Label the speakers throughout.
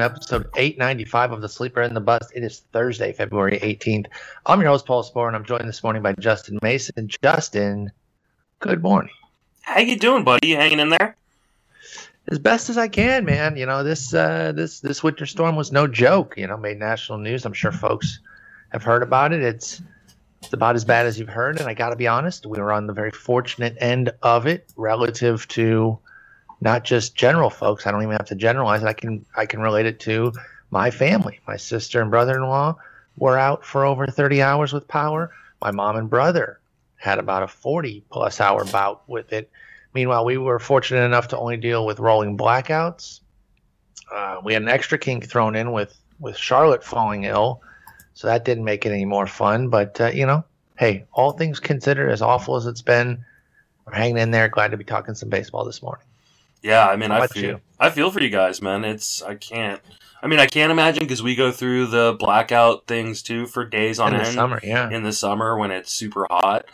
Speaker 1: Welcome to episode 895 of The Sleeper and the Bust. It is Thursday, February 18th. I'm your host, Paul Sporer, and I'm joined this morning by Justin Mason. Justin, good morning.
Speaker 2: How you doing, buddy? You hanging in there?
Speaker 1: As best as I can, man. You know, this uh, this this winter storm was no joke. You know, made national news. I'm sure folks have heard about it. It's it's about as bad as you've heard, and I got to be honest, we were on the very fortunate end of it relative to not just general folks. I don't even have to generalize. I can I can relate it to my family. My sister and brother-in-law were out for over 30 hours with power. My mom and brother had about a 40 plus hour bout with it. Meanwhile, we were fortunate enough to only deal with rolling blackouts. Uh, we had an extra kink thrown in with with Charlotte falling ill, so that didn't make it any more fun. But uh, you know, hey, all things considered, as awful as it's been, we're hanging in there. Glad to be talking some baseball this morning.
Speaker 2: Yeah, I mean, I feel
Speaker 1: you?
Speaker 2: I feel for you guys, man. It's I can't. I mean, I can't imagine because we go through the blackout things too for days on
Speaker 1: in the
Speaker 2: end
Speaker 1: summer, yeah.
Speaker 2: in the summer when it's super hot.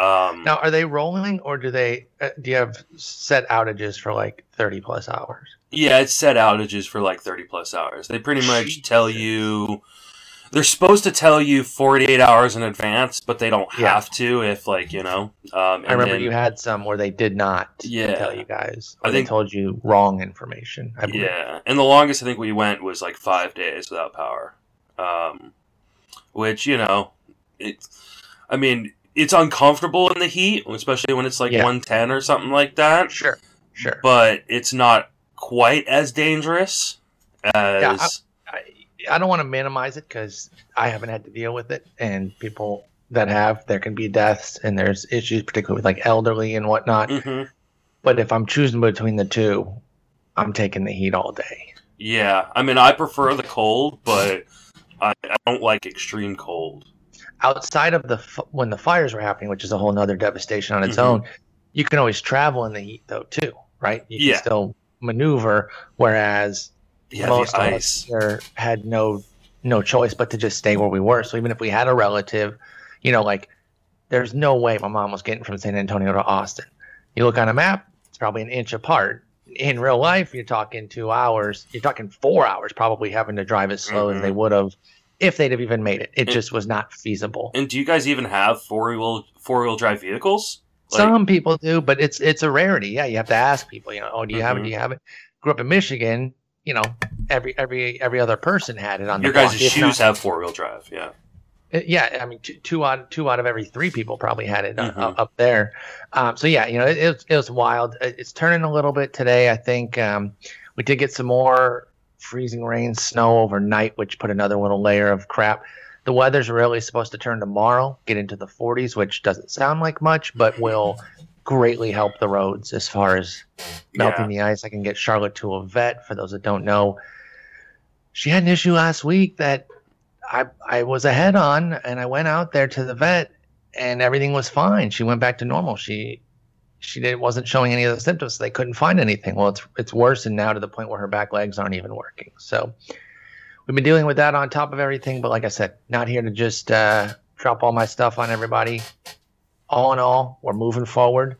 Speaker 2: Um,
Speaker 1: Now, are they rolling, or do they? Uh, do you have set outages for like thirty plus hours?
Speaker 2: Yeah, it's set outages for like 30 plus hours. They pretty much tell you they're supposed to tell you 48 hours in advance, but they don't
Speaker 1: Yeah.
Speaker 2: have to if like, you know. Um,
Speaker 1: I remember
Speaker 2: then-
Speaker 1: you had some where they did not
Speaker 2: Yeah.
Speaker 1: tell you guys.
Speaker 2: I
Speaker 1: Or they
Speaker 2: think-
Speaker 1: told you wrong information.
Speaker 2: Yeah, and the longest I think we went was like five days without power, um, which you know, it's. I mean, it's uncomfortable in the heat, especially when it's like
Speaker 1: Yeah.
Speaker 2: one ten or something like that.
Speaker 1: Sure, sure.
Speaker 2: But it's not quite as dangerous as.
Speaker 1: I, I don't want to minimize it because I haven't had to deal with it, and people that have, there can be deaths and there's issues, particularly with like elderly and whatnot.
Speaker 2: Mhm.
Speaker 1: But if I'm choosing between the two, I'm taking the heat all day.
Speaker 2: Yeah, I mean, I prefer the cold, but I, I don't like extreme cold.
Speaker 1: outside of the f- when the fires were happening, which is a whole nother devastation on its
Speaker 2: Mhm.
Speaker 1: own, you can always travel in the heat though too, right? You can
Speaker 2: Yeah.
Speaker 1: still maneuver, whereas
Speaker 2: Yeah,
Speaker 1: most of us
Speaker 2: ice.
Speaker 1: here had no no choice but to just stay where we were. So even if we had a relative, you know, like there's no way my mom was getting from San Antonio to Austin. You look on a map, it's probably an inch apart. In real life, you're talking two hours. You're talking four hours, probably having to drive as slow as
Speaker 2: Mhm.
Speaker 1: they would have if they'd have even made it. It
Speaker 2: And-
Speaker 1: just was not feasible.
Speaker 2: And do you guys even have four wheel four wheel drive vehicles? Like-
Speaker 1: Some people do, but it's it's a rarity. Yeah, you have to ask people. You know, oh, do you have it? Do you have it? Grew up in Michigan. You know, every every every other person had it on
Speaker 2: Your
Speaker 1: the block.
Speaker 2: guys'
Speaker 1: if
Speaker 2: shoes
Speaker 1: not-
Speaker 2: have four wheel drive. Yeah.
Speaker 1: Uh, Yeah, I mean, two, two out two out of every three people probably had it uh,
Speaker 2: Mhm.
Speaker 1: up there. Um, so yeah, you know, it, it, was, it was wild. It's turning a little bit today. I think um, we did get some more freezing rain, snow overnight, which put another little layer of crap. The weather's really supposed to turn tomorrow, get into the 40s, which doesn't sound like much, but will greatly help the roads as far as melting the ice. I can get Charlotte to a vet. For those that don't know, she had an issue last week that I I was ahead on, and I went out there to the vet, and everything was fine. She went back to normal. She she did, wasn't showing any of the symptoms. So they couldn't find anything. Well, it's it's worsened now to the point where her back legs aren't even working. So we've been dealing with that on top of everything. But like I said, not here to just uh, drop all my stuff on everybody. All in all, we're moving forward.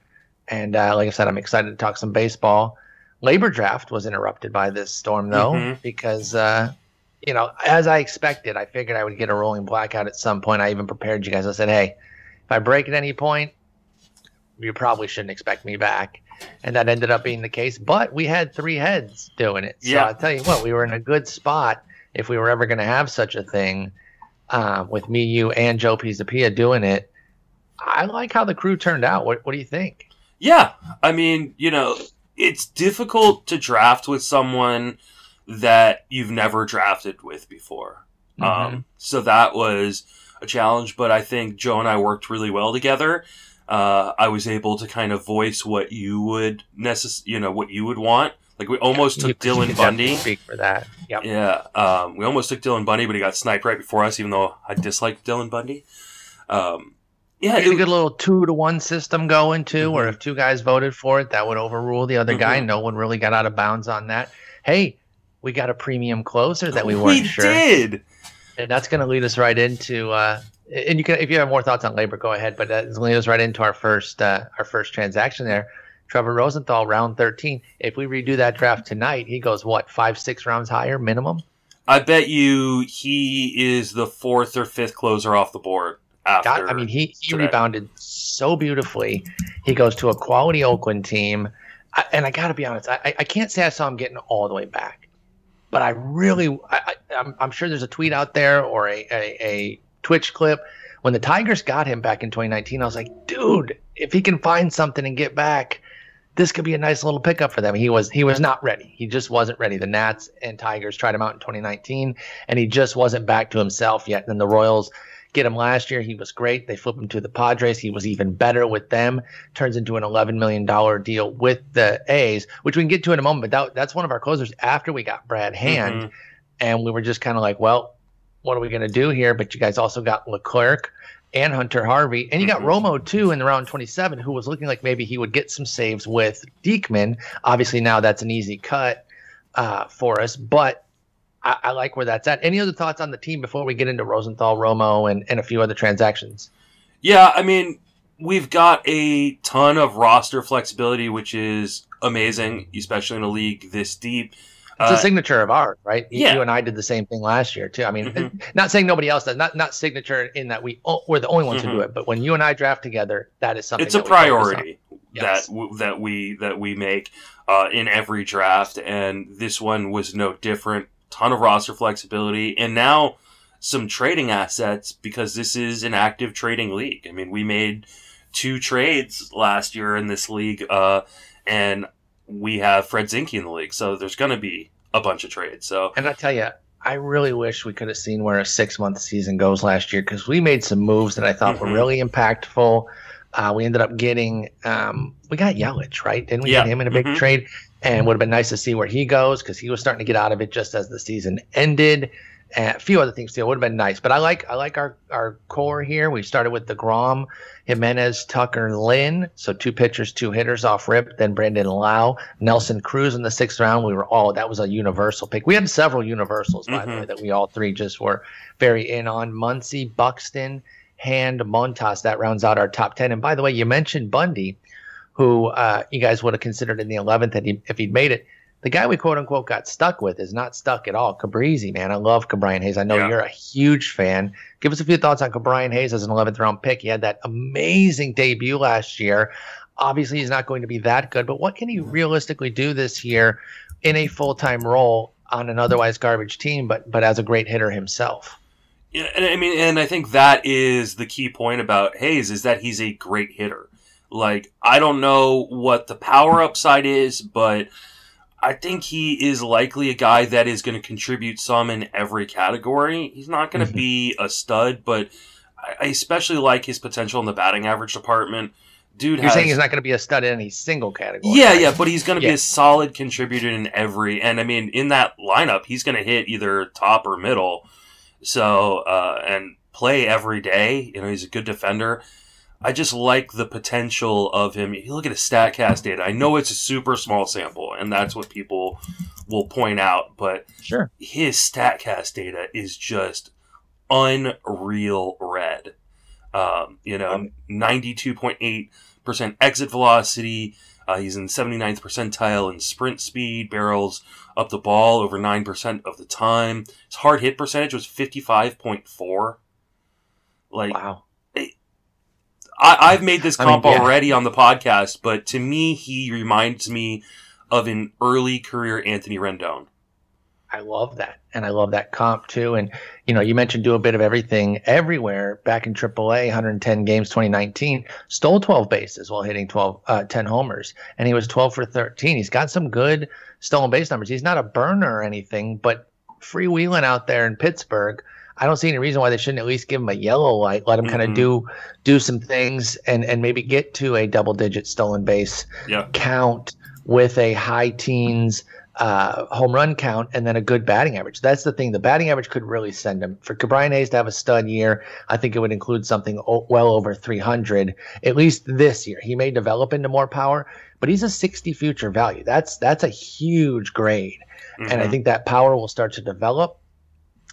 Speaker 1: And uh, like I said, I'm excited to talk some baseball. LABR draft was interrupted by this storm, though,
Speaker 2: Mhm.
Speaker 1: because, uh, you know, as I expected, I figured I would get a rolling blackout at some point. I even prepared you guys. I said, hey, if I break at any point, you probably shouldn't expect me back. And that ended up being the case. But we had three heads doing it. So
Speaker 2: Yeah.
Speaker 1: I'll tell you what, we were in a good spot if we were ever going to have such a thing uh, with me, you, and Joe Pisapia doing it. I like how the crew turned out. What, what do you think?
Speaker 2: Yeah, I mean, you know, it's difficult to draft with someone that you've never drafted with before.
Speaker 1: Mm-hmm.
Speaker 2: Um, so that was a challenge, but I think Joe and I worked really well together. Uh, I was able to kind of voice what you would necess- you know, what you would want. Like we almost
Speaker 1: You-
Speaker 2: took
Speaker 1: you
Speaker 2: Dylan
Speaker 1: could
Speaker 2: Bundy.
Speaker 1: Speak for that. Yep.
Speaker 2: Yeah, um, we almost took Dylan Bundy, but he got sniped right before us, even though I disliked Dylan Bundy. Um, yeah,
Speaker 1: Get a good little two to one system going too, where
Speaker 2: Mhm.
Speaker 1: if two guys voted for it, that would overrule the other guy.
Speaker 2: Mhm.
Speaker 1: No one really got out of bounds on that. Hey, we got a premium closer that we weren't
Speaker 2: we
Speaker 1: sure.
Speaker 2: did.
Speaker 1: and that's going to lead us right into uh, and you can if you have more thoughts on LABR go ahead but that's going lead us right into our first uh, our first transaction there Trevor Rosenthal, round 13. If we redo that draft tonight, he goes, what, five, six rounds higher minimum?
Speaker 2: I bet you he is the fourth or fifth closer off the board after.
Speaker 1: I mean, he, he rebounded so beautifully. He goes to a quality Oakland team. I, and I got to be honest, I, I can't say I saw him getting all the way back, but I really, I, am I'm sure there's a tweet out there or a, a, a Twitch clip. When the Tigers got him back in 2019, I was like, dude, if he can find something and get back, this could be a nice little pickup for them. He was he was not ready. He just wasn't ready. The Nats and Tigers tried him out in 2019, and he just wasn't back to himself yet. And then the Royals get him last year. He was great. They flip him to the Padres. He was even better with them. Turns into an 11 million dollar deal with the A's, which we can get to in a moment. But that, that's one of our closers after we got Brad Hand, mm-hmm. and we were just kind of like, well, what are we going to do here? But you guys also got Leclerc and Hunter Harvey. And you got mm-hmm. Romo too in the round 27, who was looking like maybe he would get some saves with Diekman. Obviously, now that's an easy cut uh, for us, but I, I, like where that's at. Any other thoughts on the team before we get into Rosenthal, Romo, and, and a few other transactions?
Speaker 2: Yeah, I mean, we've got a ton of roster flexibility, which is amazing, especially in a league this deep.
Speaker 1: It's uh, a signature of ours, right? Yeah. You and I did the same thing last year too. I mean, mm-hmm. not saying nobody else does, not not signature in that we we're the only ones mm-hmm. who do mm-hmm. it, but when you and I draft together, that is something.
Speaker 2: It's a priority yes. that w- that we that we make uh, in every draft, and this one was no different. Ton of roster flexibility, and now some trading assets because this is an active trading league. I mean, we made two trades last year in this league, uh, and we have Fred Zinkie in the league, so there's going to be a bunch of trades. So,
Speaker 1: and I tell you, I really wish we could have seen where a six month season goes last year because we made some moves that I thought mm-hmm. were really impactful. Uh, we ended up getting, um, we got Yelich, right? Didn't we yeah. get him in a big mm-hmm. trade? And would have been nice to see where he goes because he was starting to get out of it just as the season ended and a few other things too. Would have been nice, but I like I like our our core here. We started with deGrom, Jimenez, Tucker, Lynn. So two pitchers, two hitters off rip. Then Brandon Lowe, Nelson Cruz in the sixth round. We were all that was a universal pick. We had several universals by mm-hmm. the way that we all three just were very in on. Muncy, Buxton, Hand, Montas. That rounds out our top ten. And by the way, you mentioned Bundy, who uh, you guys would have considered in the eleventh if he'd made it the guy we quote unquote got stuck with is not stuck at all. Ke'Bryan, man, I love Ke'Bryan Hayes. I know yeah. you're a huge fan. Give us a few thoughts on Ke'Bryan Hayes as an 11th round pick. He had that amazing debut last year. Obviously, he's not going to be that good, but what can he realistically do this year in a full time role on an otherwise garbage team, but but as a great hitter himself?
Speaker 2: Yeah, and I mean, and I think that is the key point about Hayes is that he's a great hitter. Like, I don't know what the power upside is, but I think he is likely a guy that is going to contribute some in every category. He's not going to mm-hmm. be a stud, but I especially like his potential in the batting average department. Dude,
Speaker 1: you're has, saying he's not going to be a stud in any single category.
Speaker 2: Yeah, right? yeah, but he's going to yeah. be a solid contributor in every. And I mean, in that lineup, he's going to hit either top or middle. So uh, and play every day. You know, he's a good defender. I just like the potential of him. You look at his Statcast data. I know it's a super small sample, and that's what people will point out. But
Speaker 1: sure,
Speaker 2: his Statcast data is just unreal red. Um, you know, ninety-two point eight percent exit velocity. Uh, he's in 79th percentile in sprint speed, barrels up the ball over 9% of the time. His hard hit percentage was 55.4. Like,
Speaker 1: wow.
Speaker 2: I, have made this comp I mean, yeah. already on the podcast, but to me, he reminds me of an early career Anthony Rendon.
Speaker 1: I love that. And I love that comp too. And, you know, you mentioned do a bit of everything everywhere back in AAA, 110 games, 2019, stole 12 bases while hitting 12, uh, 10 homers. And he was 12 for 13. He's got some good stolen base numbers. He's not a burner or anything, but freewheeling out there in Pittsburgh – I don't see any reason why they shouldn't at least give him a yellow light, let him mm-hmm. kind of do do some things and and maybe get to a double digit stolen base
Speaker 2: yeah.
Speaker 1: count with a high teens uh, home run count and then a good batting average. That's the thing. The batting average could really send him. For Ke'Bryan Hayes to have a stud year, I think it would include something o- well over 300, at least this year. He may develop into more power, but he's a 60 future value. That's that's a huge grade. Mm-hmm. And I mm-hmm. think that power will start to develop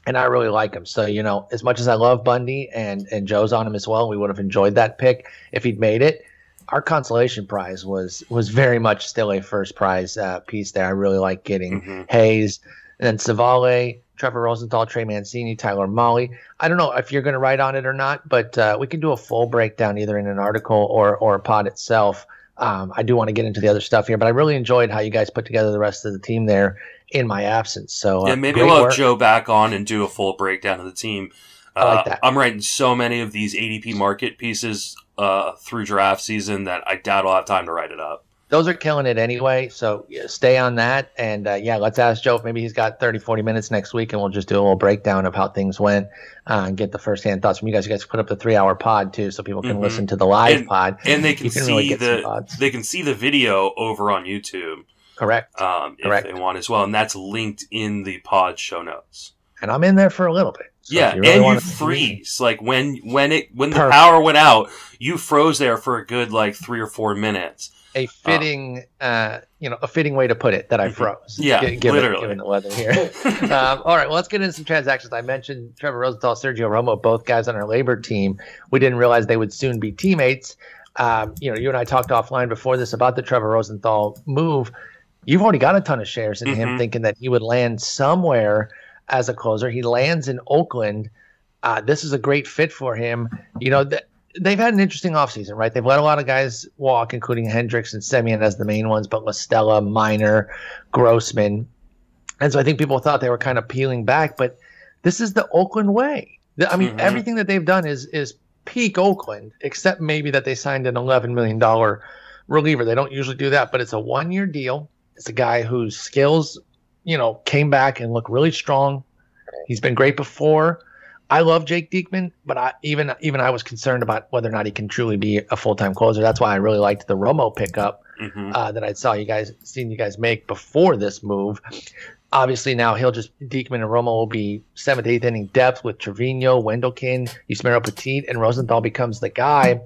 Speaker 1: and I really like him. So you know, as much as I love Bundy and and Joe's on him as well, we would have enjoyed that pick if he'd made it. our consolation prize was was very much still a first prize uh, piece there. I really like getting mm-hmm. Hayes and then Civale, Trevor Rosenthal, Trey Mancini, Tyler Mahle. I don't know if you're going to write on it or not, but uh, we can do a full breakdown either in an article or or a pod itself. Um, I do want to get into the other stuff here, but I really enjoyed how you guys put together the rest of the team there in my absence. So
Speaker 2: uh, yeah, maybe we'll have Joe back on and do a full breakdown of the team.
Speaker 1: Uh, like.
Speaker 2: I'm writing so many of these ADP market pieces uh, through draft season that I doubt I'll have time to write it up.
Speaker 1: Those are killing it anyway. So yeah, stay on that. And uh, yeah, let's ask Joe if maybe he's got 30, 40 minutes next week and we'll just do a little breakdown of how things went uh, and get the first hand thoughts from you guys. You guys put up the three hour pod too so people can mm-hmm. listen to the live
Speaker 2: and,
Speaker 1: pod.
Speaker 2: And they can, can see really the they can see the video over on YouTube.
Speaker 1: Correct.
Speaker 2: Um,
Speaker 1: Correct.
Speaker 2: they want as well. And that's linked in the pod show notes.
Speaker 1: And I'm in there for a little bit.
Speaker 2: So yeah, you really and you freeze like when when it when the Perfect. power went out, you froze there for a good like three or four minutes.
Speaker 1: A fitting, uh, you know, a fitting way to put it that I mm-hmm. froze.
Speaker 2: Yeah, G- given, literally.
Speaker 1: Given the weather here. um, all right, well, let's get into some transactions. I mentioned Trevor Rosenthal, Sergio Romo, both guys on our LABR team. We didn't realize they would soon be teammates. Um, you know, you and I talked offline before this about the Trevor Rosenthal move. You've already got a ton of shares in mm-hmm. him, thinking that he would land somewhere as a closer. He lands in Oakland. Uh, this is a great fit for him. You know, th- they've had an interesting offseason, right? They've let a lot of guys walk, including Hendriks and Semien as the main ones, but La Stella, Minor, Grossman. And so I think people thought they were kind of peeling back, but this is the Oakland way. I mean, mm-hmm. everything that they've done is is peak Oakland, except maybe that they signed an $11 million reliever. They don't usually do that, but it's a one year deal. It's a guy whose skills you know, came back and looked really strong. He's been great before. I love Jake Diekman, but I even even I was concerned about whether or not he can truly be a full time closer. That's why I really liked the Romo pickup mm-hmm. uh, that I saw you guys seen you guys make before this move. Obviously, now he'll just Diekman and Romo will be seventh, eighth inning depth with Trevino, Wendelken, Yusmeiro Petit, and Rosenthal becomes the guy.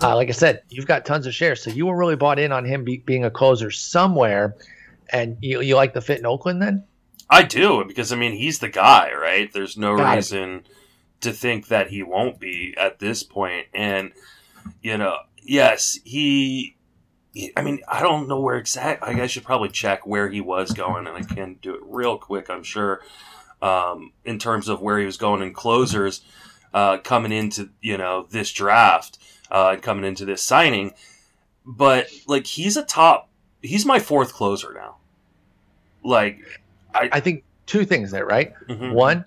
Speaker 1: Uh, like I said, you've got tons of shares, so you were really bought in on him be, being a closer somewhere. And you you like the fit in Oakland then?
Speaker 2: I do because I mean he's the guy, right? There's no reason to think that he won't be at this point. And you know, yes, he. I mean, I don't know where exact. I should probably check where he was going, and I can do it real quick. I'm sure, um, in terms of where he was going in closers, uh, coming into you know this draft uh, and coming into this signing. But like, he's a top. He's my fourth closer now. Like,
Speaker 1: I, I think two things there, right? Mm-hmm. One,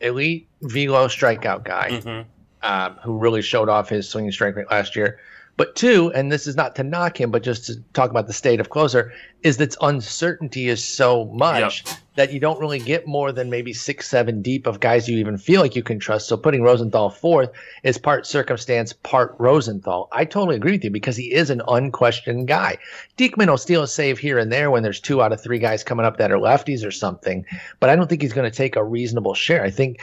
Speaker 1: elite velo strikeout guy mm-hmm. um, who really showed off his swinging strike rate last year. But two, and this is not to knock him, but just to talk about the state of closer, is that uncertainty is so much yep. that you don't really get more than maybe six, seven deep of guys you even feel like you can trust. So putting Rosenthal fourth is part circumstance, part Rosenthal. I totally agree with you because he is an unquestioned guy. Diekman will steal a save here and there when there's two out of three guys coming up that are lefties or something, but I don't think he's going to take a reasonable share. I think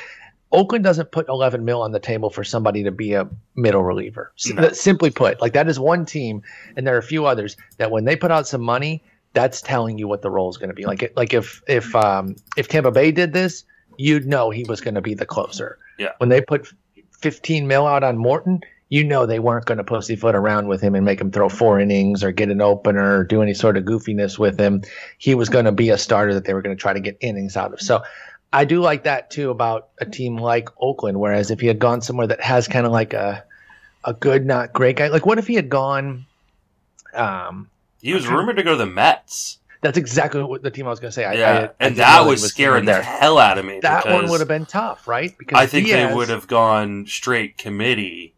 Speaker 1: Oakland doesn't put 11 mil on the table for somebody to be a middle reliever. No. Simply put, like that is one team, and there are a few others that when they put out some money, that's telling you what the role is going to be. Like, like if if um, if Tampa Bay did this, you'd know he was going to be the closer.
Speaker 2: Yeah.
Speaker 1: When they put 15 mil out on Morton, you know they weren't going to pussyfoot around with him and make him throw four innings or get an opener or do any sort of goofiness with him. He was going to be a starter that they were going to try to get innings out of. So I do like that too about a team like Oakland. Whereas if he had gone somewhere that has kind of like a a good, not great guy, like what if he had gone? Um,
Speaker 2: he was rumored to go to the Mets.
Speaker 1: That's exactly what the team I was going to say.
Speaker 2: Yeah, I, I, and that was, was scaring the hell out of me.
Speaker 1: That one would have been tough, right?
Speaker 2: Because I think Diaz, they would have gone straight committee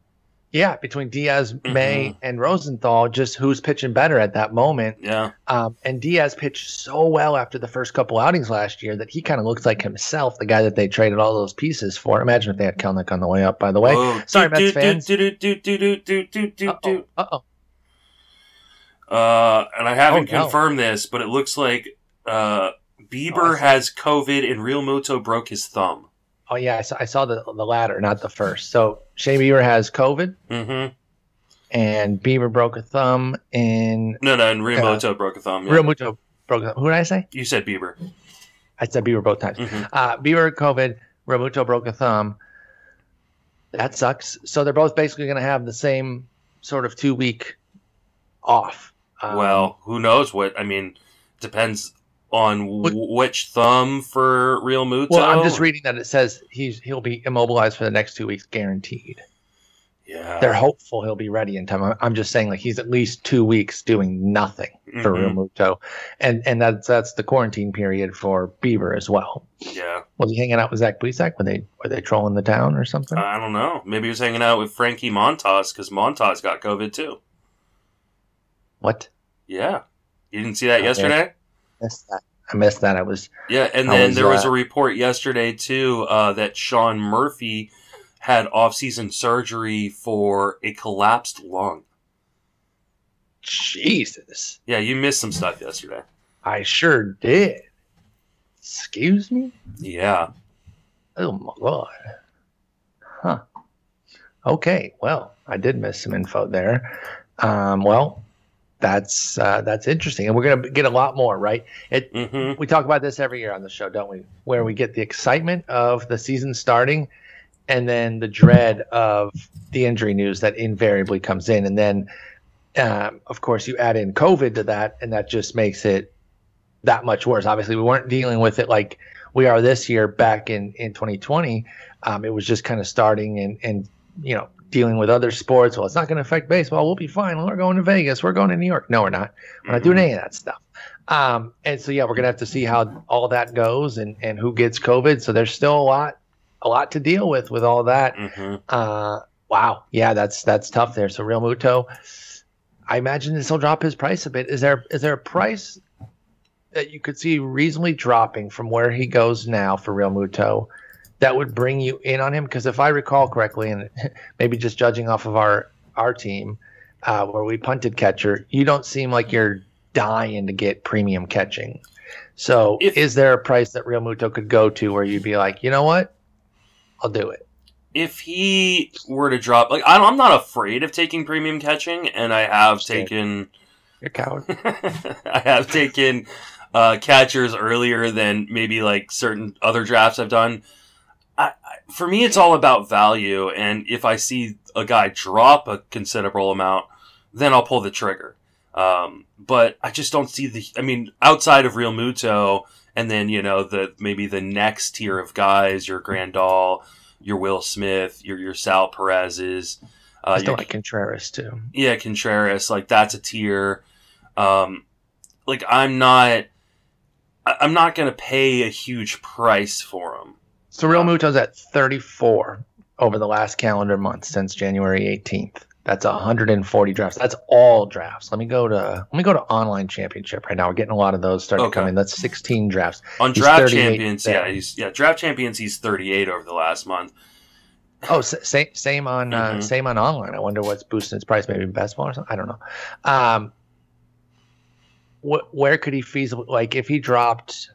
Speaker 1: yeah, between Diaz, mm-hmm. May, and Rosenthal, just who's pitching better at that moment.
Speaker 2: Yeah.
Speaker 1: Um, and Diaz pitched so well after the first couple outings last year that he kind of looks like himself, the guy that they traded all those pieces for. Imagine if they had Kelenic on the way up, by the way. Oh. Sorry, Mets fans. Uh-oh.
Speaker 2: Uh, and I haven't oh, no. confirmed this, but it looks like uh, Bieber oh, has COVID and Realmuto broke his thumb.
Speaker 1: Oh yeah, I saw, I saw the the latter, not the first. So Shane Bieber has COVID,
Speaker 2: mm-hmm.
Speaker 1: and Bieber broke a thumb. In
Speaker 2: no, no, and Realmuto uh, broke a thumb.
Speaker 1: Yeah. Broke a thumb. Who did I say?
Speaker 2: You said Bieber.
Speaker 1: I said Bieber both times. Mm-hmm. Uh, Bieber COVID, Realmuto broke a thumb. That sucks. So they're both basically going to have the same sort of two week off.
Speaker 2: Um, well, who knows what? I mean, depends on w- which thumb for Realmuto.
Speaker 1: Well, I'm just reading that it says he's he'll be immobilized for the next two weeks, guaranteed.
Speaker 2: Yeah,
Speaker 1: they're hopeful he'll be ready in time. I'm just saying, like he's at least two weeks doing nothing for mm-hmm. Realmuto, and and that's that's the quarantine period for Bieber as well.
Speaker 2: Yeah,
Speaker 1: was he hanging out with Zach Plesac? Were they were they trolling the town or something?
Speaker 2: I don't know. Maybe he was hanging out with Frankie Montas because Montas got COVID too.
Speaker 1: What?
Speaker 2: Yeah, you didn't see that okay. yesterday.
Speaker 1: Missed that. I missed that. I was
Speaker 2: yeah, and then was, there was uh, a report yesterday too uh, that Sean Murphy had off-season surgery for a collapsed lung.
Speaker 1: Jesus.
Speaker 2: Yeah, you missed some stuff yesterday.
Speaker 1: I sure did. Excuse me?
Speaker 2: Yeah.
Speaker 1: Oh my god. Huh. Okay, well, I did miss some info there. Um, well, that's uh, that's interesting, and we're gonna get a lot more, right? It mm-hmm. we talk about this every year on the show, don't we? Where we get the excitement of the season starting, and then the dread of the injury news that invariably comes in, and then um, of course you add in COVID to that, and that just makes it that much worse. Obviously, we weren't dealing with it like we are this year back in in 2020. Um, it was just kind of starting and and you know dealing with other sports. Well, it's not going to affect baseball. We'll be fine. We're going to Vegas. We're going to New York. No, we're not. We're not doing any of that stuff. Um, and so yeah, we're gonna have to see how all that goes and and who gets COVID. So there's still a lot a lot to deal with with all that. Mm-hmm. Uh, wow, yeah, that's that's tough there. So Realmuto, I imagine this will drop his price a bit. Is there is there a price that you could see reasonably dropping from where he goes now for Realmuto? That would bring you in on him? Because if I recall correctly, and maybe just judging off of our our team uh, where we punted catcher, you don't seem like you're dying to get premium catching. So, if, is there a price that Realmuto could go to where you'd be like, you know what, I'll do it?
Speaker 2: If he were to drop, like I'm not afraid of taking premium catching, and I have taken.
Speaker 1: You're coward.
Speaker 2: I have taken uh, catchers earlier than maybe like certain other drafts I've done I, for me, it's all about value, and if I see a guy drop a considerable amount, then I'll pull the trigger. Um, but I just don't see the. I mean, outside of Realmuto, and then you know the maybe the next tier of guys, your Grandal, your Will Smith, your your Sal Perez's.
Speaker 1: Uh, I still like Contreras too.
Speaker 2: Yeah, Contreras, like that's a tier. Um, like I'm not, I'm not gonna pay a huge price for him.
Speaker 1: So Realmuto's at 34 over the last calendar month since January 18th. That's 140 drafts. That's all drafts. Let me go to let me go to online championship right now. We're getting a lot of those starting okay. to come in. That's 16 drafts.
Speaker 2: On he's draft champions, there. yeah, he's yeah draft champions. He's 38 over the last month.
Speaker 1: Oh, same same on uh, mm-hmm. uh, same on online. I wonder what's boosting his price. Maybe best ball or something. I don't know. Um, wh- where could he feasibly like if he dropped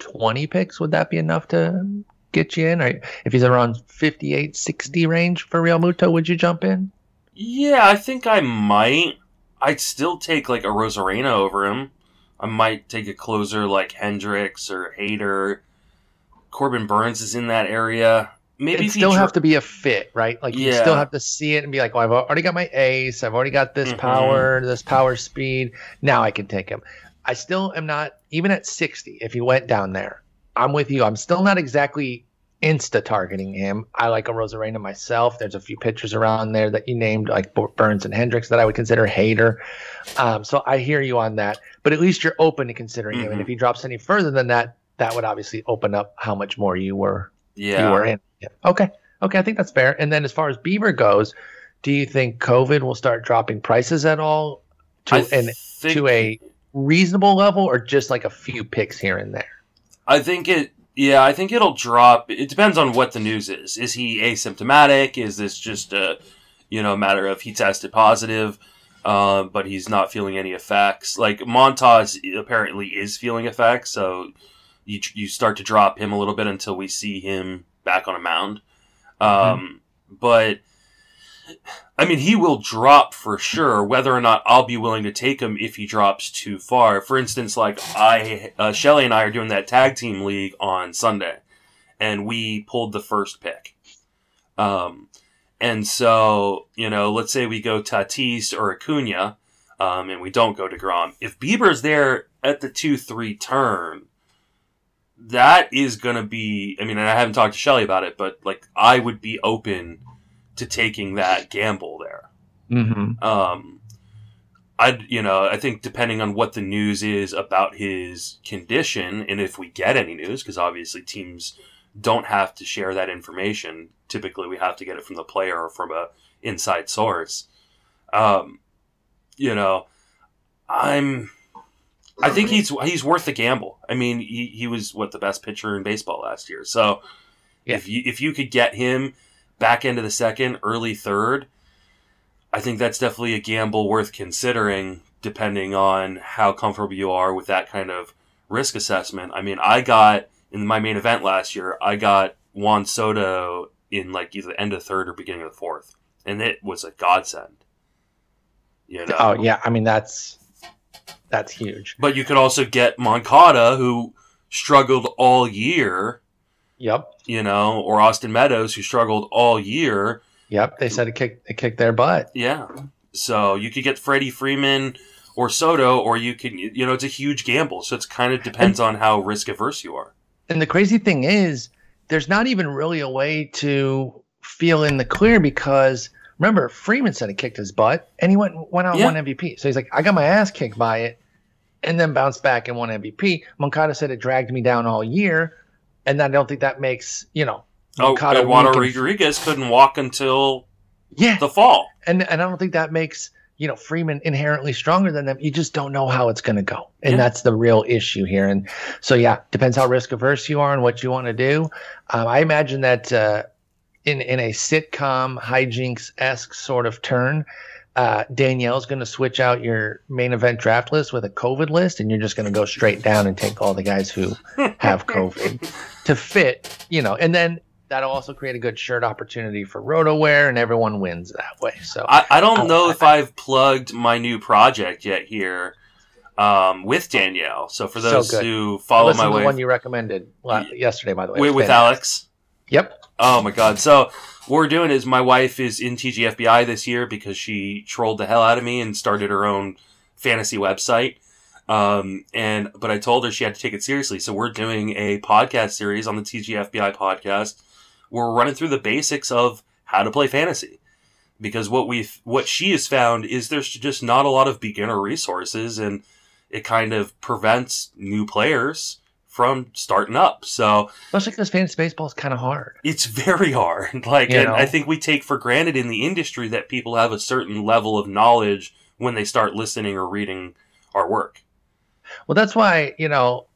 Speaker 1: 20 picks? Would that be enough to get you in? Or if he's around 58, 60 range for Realmuto, would you jump in?
Speaker 2: Yeah, I think I might. I'd still take like a Arozarena over him. I might take a closer like Hendriks or Hader. Corbin Burnes is in that area. Maybe
Speaker 1: it still have to be a fit, right? Like yeah. you still have to see it and be like, "Well, I've already got my ace. I've already got this mm-hmm. power, this power speed. Now I can take him." I still am not even at sixty. If he went down there, I'm with you. I'm still not exactly insta targeting him. I like Arozarena myself. There's a few pitchers around there that you named, like Burnes and Hendriks, that I would consider Hader. Um, so I hear you on that. But at least you're open to considering mm-hmm. him. And if he drops any further than that, that would obviously open up how much more you were.
Speaker 2: Yeah.
Speaker 1: You were in. Yeah. Okay. Okay. I think that's fair. And then as far as Bieber goes, do you think COVID will start dropping prices at all to and think... to a reasonable level, or just like a few picks here and there?
Speaker 2: I think it. Yeah, I think it'll drop. It depends on what the news is. Is he asymptomatic? Is this just a, you know, matter of he tested positive, uh, but he's not feeling any effects? Like Montas apparently is feeling effects, so you you start to drop him a little bit until we see him back on a mound. Mm-hmm. Um, but I mean, he will drop for sure. Whether or not I'll be willing to take him if he drops too far. For instance, like I, uh, Shelly and I are doing that tag team league on Sunday, and we pulled the first pick. Um, And so, you know, let's say we go Tatis or Acuna, um, and we don't go DeGrom. If Bieber's there at the 2 3 turn, that is going to be, I mean, I haven't talked to Shelly about it, but like, I would be open to taking that gamble there.
Speaker 1: Mm-hmm.
Speaker 2: Um, I, you know, I think depending on what the news is about his condition, and if we get any news, because obviously teams don't have to share that information. Typically, we have to get it from the player or from a inside source. Um, you know, I'm. I think he's he's worth the gamble. I mean, he, he was what the best pitcher in baseball last year. So
Speaker 1: Yeah.
Speaker 2: if you if you could get him back into the second, early third, I think that's definitely a gamble worth considering, depending on how comfortable you are with that kind of risk assessment. I mean, I got in my main event last year, I got Juan Soto in like either the end of third or beginning of the fourth, and it was a godsend. You know?
Speaker 1: Oh yeah, I mean that's that's huge.
Speaker 2: But you could also get Moncada, who struggled all year,
Speaker 1: Yep,
Speaker 2: you know, or Austin Meadows, who struggled all year.
Speaker 1: yep. They said it kicked it kicked their butt.
Speaker 2: Yeah. So you could get Freddie Freeman or Soto, or you can, you know, it's a huge gamble. So it's kind of depends on how risk averse you are.
Speaker 1: And the crazy thing is, there's not even really a way to feel in the clear because remember Freeman said it kicked his butt and he went went out
Speaker 2: Yeah.
Speaker 1: won MVP. So he's like, I got my ass kicked by it, and then bounced back and won MVP. Moncada said it dragged me down all year, and I don't think that makes you know.
Speaker 2: Oh,
Speaker 1: Moncada
Speaker 2: Eduardo
Speaker 1: and-
Speaker 2: Rodriguez couldn't walk until
Speaker 1: Yeah,
Speaker 2: the fall.
Speaker 1: and and I don't think that makes you know Freeman inherently stronger than them. You just don't know how it's going to go, and
Speaker 2: Yeah.
Speaker 1: that's the real issue here. And so yeah, depends how risk averse you are and what you want to do. Um, I imagine that uh, in in a sitcom hijinks esque sort of turn. Uh, Danielle's going to switch out your main event draft list with a COVID list, and you're just going to go straight down and take all the guys who have COVID to fit, you know, and then that'll also create a good shirt opportunity for RotoWare, and everyone wins that way. So
Speaker 2: I, I don't
Speaker 1: Oh,
Speaker 2: know
Speaker 1: I-
Speaker 2: if I've plugged my new project yet here um, with Danielle. So for those
Speaker 1: good.
Speaker 2: who follow my
Speaker 1: to the
Speaker 2: way
Speaker 1: one you recommended yesterday, by the way.
Speaker 2: with, with. Alex.
Speaker 1: Yep.
Speaker 2: Oh my god. So what we're doing is my wife is in TGFBI this year because she trolled the hell out of me and started her own fantasy website. Um, and but I told her she had to take it seriously. So we're doing a podcast series on the TGFBI podcast. We're running through the basics of how to play fantasy. Because what we've what she has found is there's just not a lot of beginner resources and it kind of prevents new players from starting up. So
Speaker 1: Especially because fantasy baseball is kind of hard.
Speaker 2: it's very hard. Like,
Speaker 1: You
Speaker 2: and
Speaker 1: know?
Speaker 2: I think we take for granted in the industry that people have a certain level of knowledge when they start listening or reading our work.
Speaker 1: Well, that's why you know,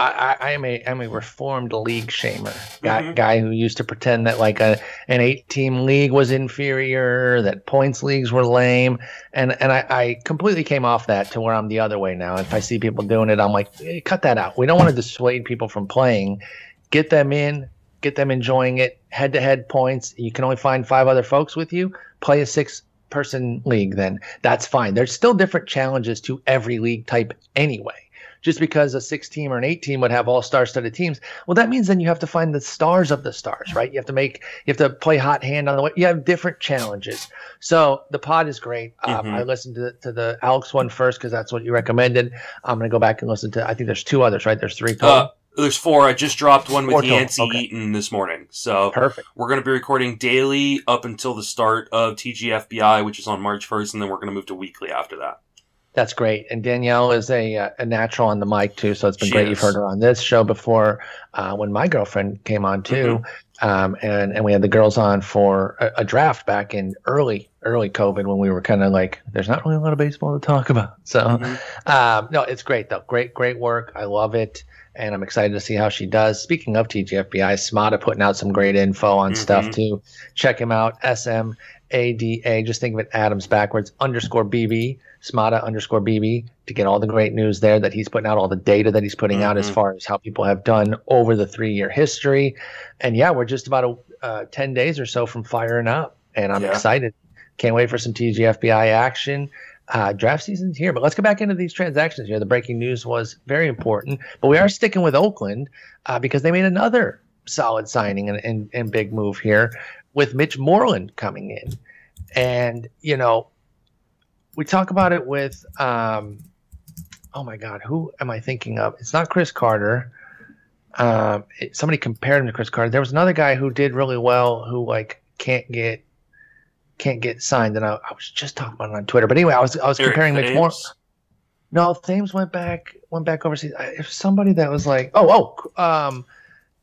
Speaker 1: I, I, I am a I'm a reformed league shamer guy
Speaker 2: Mhm.
Speaker 1: guy who used to pretend that like a an eight team league was inferior, that points leagues were lame, and and I, I completely came off that to where I'm the other way now. If I see people doing it, I'm like, "Eh, cut that out. We don't want to dissuade people from playing. Get them in, get them enjoying it. Head to head points. You can only find five other folks with you. Play a six person league then that's fine there's still different challenges to every league type anyway just because a six team or an eight team would have all star studded teams well that means then you have to find the stars of the stars right you have to make you have to play hot hand on the way you have different challenges so the pod is great um,
Speaker 2: Mhm.
Speaker 1: i listened to the, to the alex one first because that's what you recommended i'm going to go back and listen to i think there's two others right there's three.
Speaker 2: Uh, there's four. I just dropped one with
Speaker 1: total,
Speaker 2: Yancey
Speaker 1: okay.
Speaker 2: Eaton this morning. So
Speaker 1: perfect
Speaker 2: we're going to be recording daily up until the start of TGFBI, which is on March 1st, and then we're going to move to weekly after that.
Speaker 1: That's great. And Danielle is a, uh, a natural on the mic too, so it's been
Speaker 2: She
Speaker 1: great.
Speaker 2: is.
Speaker 1: You've heard her on this show before uh, when my girlfriend came on too,
Speaker 2: Mm-hmm.
Speaker 1: um, and and we had the girls on for a, a draft back in early early COVID when we were kind of like, there's not really a lot of baseball to talk about. So
Speaker 2: Mhm.
Speaker 1: um, no, it's great though. Great great work. I love it. And I'm excited to see how she does. Speaking of TGFBI, Smada putting out some great info on stuff
Speaker 2: Mhm.
Speaker 1: too. Check him out. S M A D A. Just think of it Adams backwards underscore BB. Smada underscore BB to get all the great news there that he's putting out, all the data that he's putting out as
Speaker 2: Mhm.
Speaker 1: far as how people have done over the three year history. And yeah, we're just about a, uh, 10 days or so from firing up. And I'm
Speaker 2: Yeah.
Speaker 1: excited. Can't wait for some TGFBI action. Uh, draft season's here, but let's go back into these transactions here. The breaking news was very important, but we are sticking with Oakland uh, because they made another solid signing and, and, and big move here. with Mitch Moreland coming in. And, you know, we talk about it with, um, oh my God, who am I thinking of? It's not Chris Carter. Um, it, somebody compared him to Chris Carter. There was another guy who did really well who like can't get can't get signed, and I, I was just talking about it on Twitter. But anyway, I was I was
Speaker 2: Eric
Speaker 1: comparing Mitch Moore. No, Thames went back went back overseas. I, it somebody that was like, oh oh, um,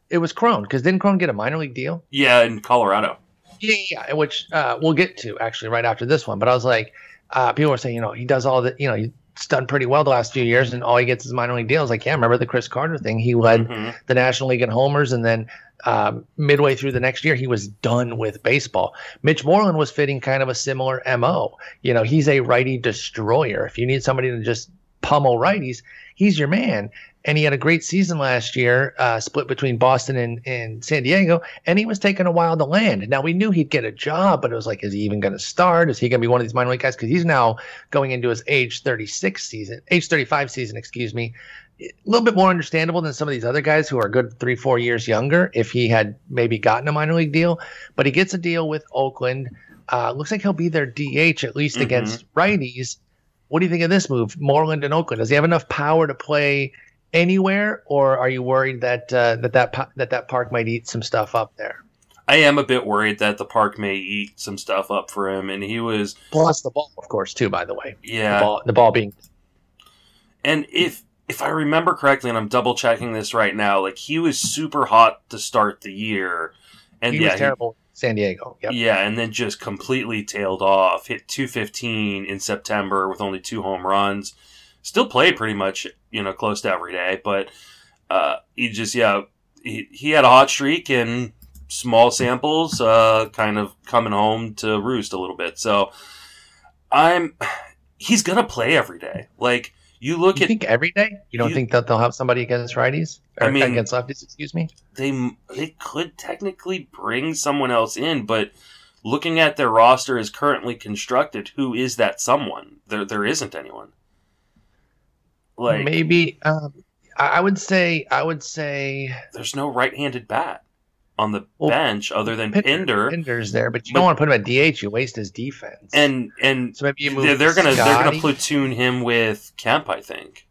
Speaker 1: it was Cron because didn't Cron get a minor league deal?
Speaker 2: Yeah, in Colorado.
Speaker 1: Yeah, yeah, which uh, we'll get to actually right after this one. But I was like, uh, people were saying, you know, he does all the, you know, he's done pretty well the last few years, and all he gets is minor league deals. Like, yeah, remember the Chris Carter thing? He led
Speaker 2: Mhm.
Speaker 1: the National League in homers, and then um, midway through the next year, he was done with baseball. Mitch Moreland was fitting kind of a similar mo. You know, he's a righty destroyer. If you need somebody to just pummel righties, he's your man. And he had a great season last year, uh, split between Boston and, and San Diego, and he was taking a while to land. Now we knew he'd get a job, but it was like, is he even going to start? Is he going to be one of these minor league guys? Because he's now going into his age 36 season, age 35 season, excuse me. A little bit more understandable than some of these other guys who are a good three, four years younger. If he had maybe gotten a minor league deal, but he gets a deal with Oakland. Uh, looks like he'll be their DH at least
Speaker 2: Mhm.
Speaker 1: against righties. What do you think of this move, Moreland and Oakland? Does he have enough power to play anywhere, or are you worried that uh, that that that that park might eat some stuff up there?
Speaker 2: I am a bit worried that the park may eat some stuff up for him, and he was
Speaker 1: Plus the ball, of course, too. By the way,
Speaker 2: yeah.
Speaker 1: the ball, the ball being
Speaker 2: And if if I remember correctly, and I'm double checking this right now, like he was super hot to start the year, and
Speaker 1: he
Speaker 2: yeah,
Speaker 1: was terrible. in San Diego. Yep.
Speaker 2: yeah, and then just completely tailed off. Hit 215 in September with only two home runs. Still played pretty much, you know, close to every day, but uh, he just yeah, he he had a hot streak and small samples, uh, kind of coming home to roost a little bit. So I'm he's gonna play every day. Like you look
Speaker 1: You
Speaker 2: at
Speaker 1: think every day? You don't
Speaker 2: You-
Speaker 1: think that they'll have somebody against righties? Or
Speaker 2: I mean-
Speaker 1: against lefties, excuse me.
Speaker 2: they they could technically bring someone else in, but looking at their roster as currently constructed, who is that someone? There there isn't anyone. Like
Speaker 1: Maybe um, I would say I would say
Speaker 2: there's no right-handed bat on the
Speaker 1: Well,
Speaker 2: bench other than Pinder,
Speaker 1: Pinder's there, but you
Speaker 2: But-
Speaker 1: don't want to put him at DH. You waste his defense.
Speaker 2: and and
Speaker 1: so maybe you move.
Speaker 2: they're, they're gonna they're gonna platoon him with Kemp, I think.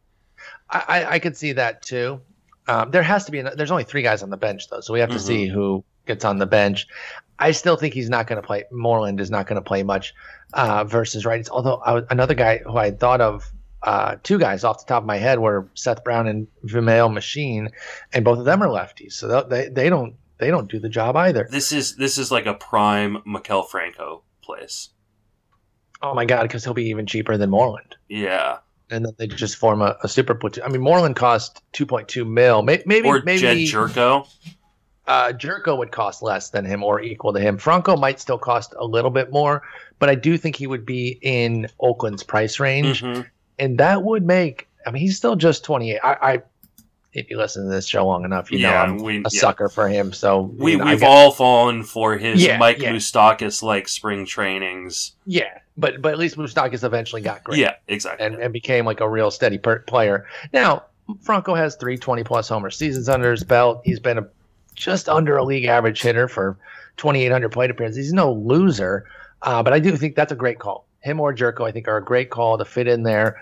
Speaker 1: I, I, I could see that too. Um, there has to be. An, there's only three guys on the bench though, so we have to
Speaker 2: Mhm.
Speaker 1: see who gets on the bench. I still think he's not going to play. Moreland is not going to play much uh, versus righties. Although I, another guy who I thought of, uh, two guys off the top of my head were Seth Brown and Vimael Machin, and both of them are lefties, so they they don't they don't do the job either.
Speaker 2: This is this is like a prime Maikel Franco place.
Speaker 1: Oh my god, because he'll be even cheaper than Moreland.
Speaker 2: Yeah,
Speaker 1: And then they just form a, a super platoon. I mean, Moreland cost 2.2 mil. May- Maybe,
Speaker 2: or
Speaker 1: maybe
Speaker 2: Jed Gyorko.
Speaker 1: uh, Gyorko would cost less than him or equal to him. Franco might still cost a little bit more, but I do think he would be in Oakland's price range,
Speaker 2: Mhm.
Speaker 1: And that would make. I mean, he's still just twenty eight. I, I, if you listen to this show long enough, you know I'm
Speaker 2: we
Speaker 1: a
Speaker 2: yeah.
Speaker 1: sucker for him. So
Speaker 2: we, we've all fallen for his
Speaker 1: Yeah,
Speaker 2: Mike
Speaker 1: yeah.
Speaker 2: Moustakas like spring trainings.
Speaker 1: yeah, but but at least Moustakas eventually got great.
Speaker 2: Yeah, exactly.
Speaker 1: and, and became like a real steady per- player. Now, Franco has three 20 plus homer seasons under his belt. He's been a just under a league average hitter for 2,800 plate appearances. He's no loser, uh, but I do think that's a great call. Him or Gyorko, I think, are a great call to fit in there.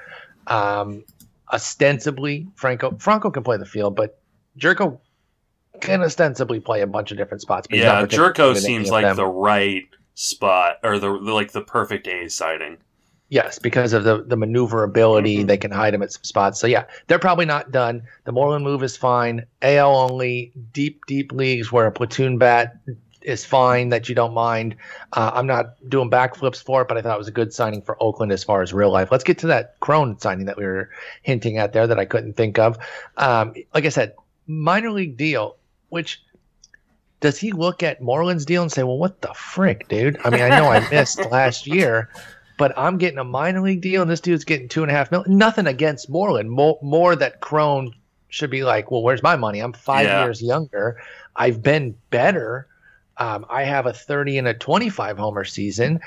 Speaker 1: Um, ostensibly, Franco Franco can play the field, but Gyorko can ostensibly play a bunch of different spots. But
Speaker 2: yeah, Gyorko
Speaker 1: good at any
Speaker 2: seems like
Speaker 1: them.
Speaker 2: the right spot or the, like the perfect A sighting.
Speaker 1: Yes, because of the the maneuverability,
Speaker 2: Mhm.
Speaker 1: they can hide him at some spots. So yeah, they're probably not done. The Moreland move is fine. AL only, deep deep leagues where a platoon bat is fine that you don't mind. Uh, I'm not doing backflips for it, but I thought it was a good signing for Oakland as far as real life. Let's get to that Cron signing that we were hinting at there that I couldn't think of. Um, like I said, minor league deal, which does he look at Moreland's deal and say, "Well, what the frick, dude? I mean, I know I missed last year." but I'm getting a minor league deal, and this dude's getting two and a half million. Nothing against Moreland. More, more that Cron should be like, well, where's my money? I'm five
Speaker 2: Yeah.
Speaker 1: years younger. I've been better. Um, I have a 30 and a 25 homer season.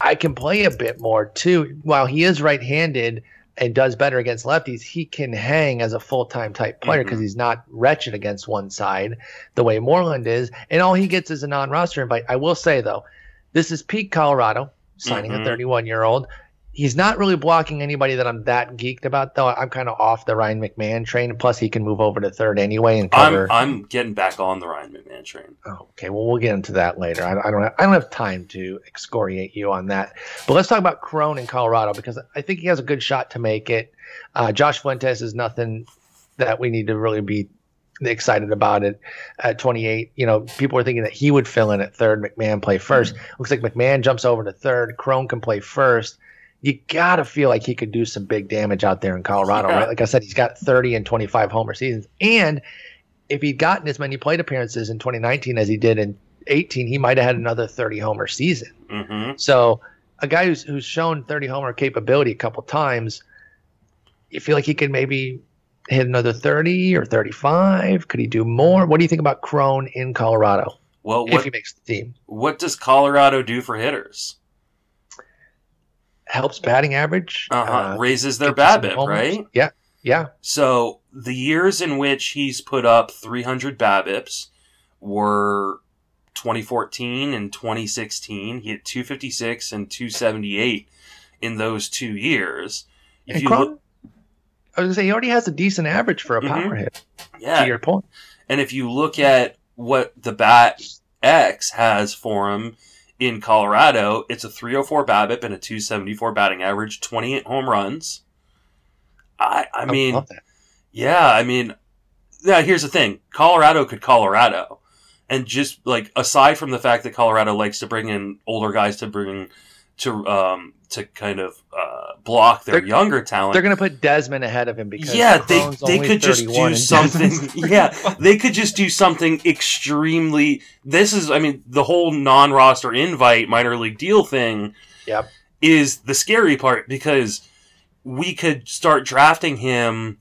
Speaker 1: I can play a bit more too. While he is right-handed, and does better against lefties, he can hang as a full time type player because mm-hmm. he's not wretched against one side the way Moreland is. And all he gets is a non roster invite. I will say, though, this is peak Colorado signing mm-hmm. a 31 year old he's not really blocking anybody that I'm that geeked about, though. I'm kind of off the Ryan McMahon train. Plus, he can move over to third anyway and cover.
Speaker 2: I'm, I'm getting back on the Ryan McMahon train.
Speaker 1: Oh, okay, well, we'll get into that later. I, I, don't. Have, I don't have time to excoriate you on that. But let's talk about Cron in Colorado because I think he has a good shot to make it. Uh, Josh Fuentes is nothing that we need to really be excited about it at 28. You know, people were thinking that he would fill in at third, McMahon play 1st mm-hmm. Looks like McMahon jumps over to third. Cron can play first you gotta feel like he could do some big damage out there in Colorado, yeah. right? Like I said, he's got 30 and 25 homer seasons, and if he'd gotten as many plate appearances in 2019 as he did in 18, he might have had another 30 homer season. Mm-hmm. So a guy who's who's shown 30 homer capability a couple times, you feel like he could maybe hit another 30 or 35? Could he do more? What do you think about Cron in Colorado?
Speaker 2: Well,
Speaker 1: what, if he makes the team,
Speaker 2: what does Colorado do for hitters?
Speaker 1: Helps batting average.
Speaker 2: Uh-huh. Uh, Raises their BABIP, right?
Speaker 1: Yeah, yeah.
Speaker 2: So the years in which he's put up 300 BABIPs were 2014 and 2016. He hit 256 and 278 in those two years.
Speaker 1: If and you look, I was gonna say he already has a decent average for a power mm-hmm. hit.
Speaker 2: Yeah.
Speaker 1: To your point.
Speaker 2: And if you look at what the Bat X has for him in Colorado, it's a 304 BABIP and a 274 batting average, 28 home runs. I I mean, I yeah, I mean, yeah. Here's the thing: Colorado could Colorado, and just like aside from the fact that Colorado likes to bring in older guys to bring to um to kind of uh, block their they're, younger talent.
Speaker 1: They're going to put Desmond ahead of him because
Speaker 2: yeah, they they could just do something. yeah, they could just do something extremely. This is, I mean, the whole non-roster invite minor league deal thing.
Speaker 1: Yep.
Speaker 2: is the scary part because we could start drafting him,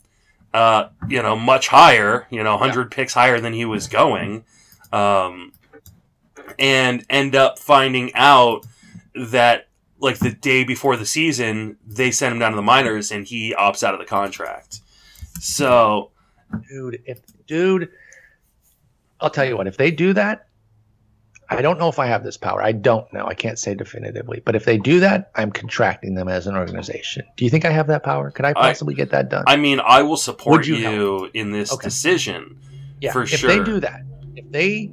Speaker 2: uh, you know, much higher, you know, hundred yep. picks higher than he was going, um, and end up finding out that like the day before the season, they send him down to the minors and he opts out of the contract. So,
Speaker 1: dude, if dude, I'll tell you what, if they do that, I don't know if I have this power. I don't know. I can't say definitively. But if they do that, I'm contracting them as an organization. Do you think I have that power? Could I possibly I, get that done?
Speaker 2: I mean, I will support you, you in this okay. decision yeah, for
Speaker 1: if
Speaker 2: sure.
Speaker 1: If they do that, if they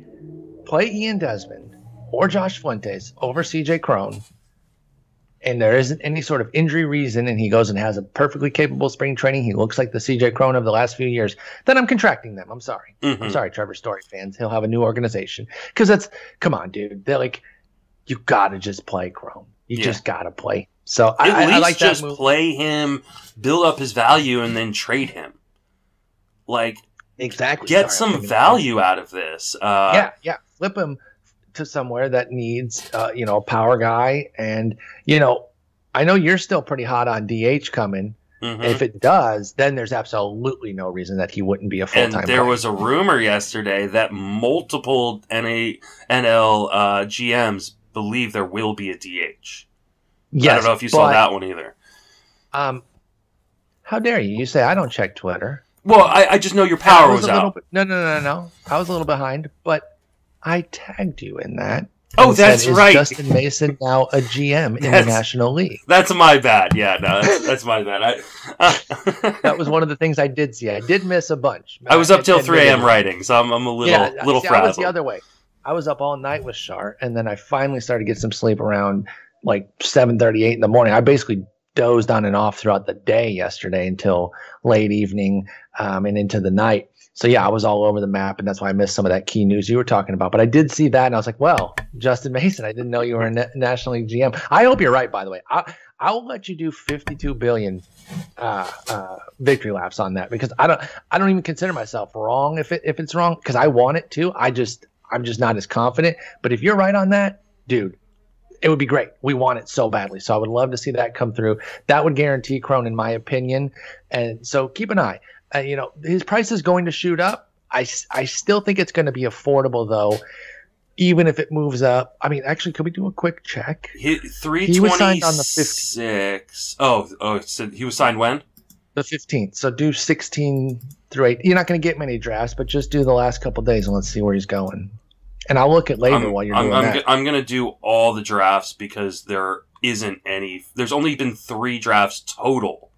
Speaker 1: play Ian Desmond or Josh Fuentes over CJ Cron, and there isn't any sort of injury reason, and he goes and has a perfectly capable spring training, he looks like the CJ Cron of the last few years, then I'm contracting them. I'm sorry. Mm-hmm. I'm sorry, Trevor Story fans. He'll have a new organization. Because that's, come on, dude. They're like, you got to just play Cron. You yeah. just got to play. So
Speaker 2: At
Speaker 1: I,
Speaker 2: least
Speaker 1: I like
Speaker 2: just play him, build up his value, and then trade him. Like,
Speaker 1: exactly.
Speaker 2: Get sorry, some value out of this. Uh,
Speaker 1: yeah, yeah. Flip him to somewhere that needs, uh, you know, a power guy. And, you know, I know you're still pretty hot on DH coming. Mm-hmm. If it does, then there's absolutely no reason that he wouldn't be a full time.
Speaker 2: And there player. was a rumor yesterday that multiple NA, NL uh, GMs believe there will be a DH. Yes, I don't know if you saw that one either.
Speaker 1: Um, how dare you? You say I don't check Twitter.
Speaker 2: Well, I, I just know your power was, was out.
Speaker 1: Bit, no, no, no, no. I was a little behind, but I tagged you in that.
Speaker 2: Oh, that's said, right.
Speaker 1: Justin Mason now a GM in the National League?
Speaker 2: That's my bad. Yeah, no, that's, that's my bad. I,
Speaker 1: uh, that was one of the things I did see. I did miss a bunch.
Speaker 2: I was up till 3 a.m. writing, so I'm, I'm a little yeah, little see,
Speaker 1: I was the other way. I was up all night with Shar, and then I finally started to get some sleep around like 7:38 in the morning. I basically dozed on and off throughout the day yesterday until late evening um, and into the night so yeah, I was all over the map, and that's why I missed some of that key news you were talking about. But I did see that, and I was like, "Well, Justin Mason, I didn't know you were a Na- National League GM." I hope you're right. By the way, I, I'll let you do 52 billion uh, uh, victory laps on that because I don't, I don't even consider myself wrong if it if it's wrong because I want it to. I just, I'm just not as confident. But if you're right on that, dude, it would be great. We want it so badly. So I would love to see that come through. That would guarantee Cron, in my opinion. And so keep an eye. Uh, you know, his price is going to shoot up. I, I still think it's going to be affordable though. even if it moves up. I mean, actually, could we do a quick check?
Speaker 2: He, 326. He was signed on the 15th. Oh, oh, so he was signed when?
Speaker 1: The 15th. So do 16 through 8. You're not going to get many drafts, but just do the last couple days and let's see where he's going. And I'll look at later
Speaker 2: I'm,
Speaker 1: while you're
Speaker 2: I'm,
Speaker 1: doing
Speaker 2: I'm,
Speaker 1: that.
Speaker 2: I'm going to do all the drafts because there isn't any. There's only been three drafts total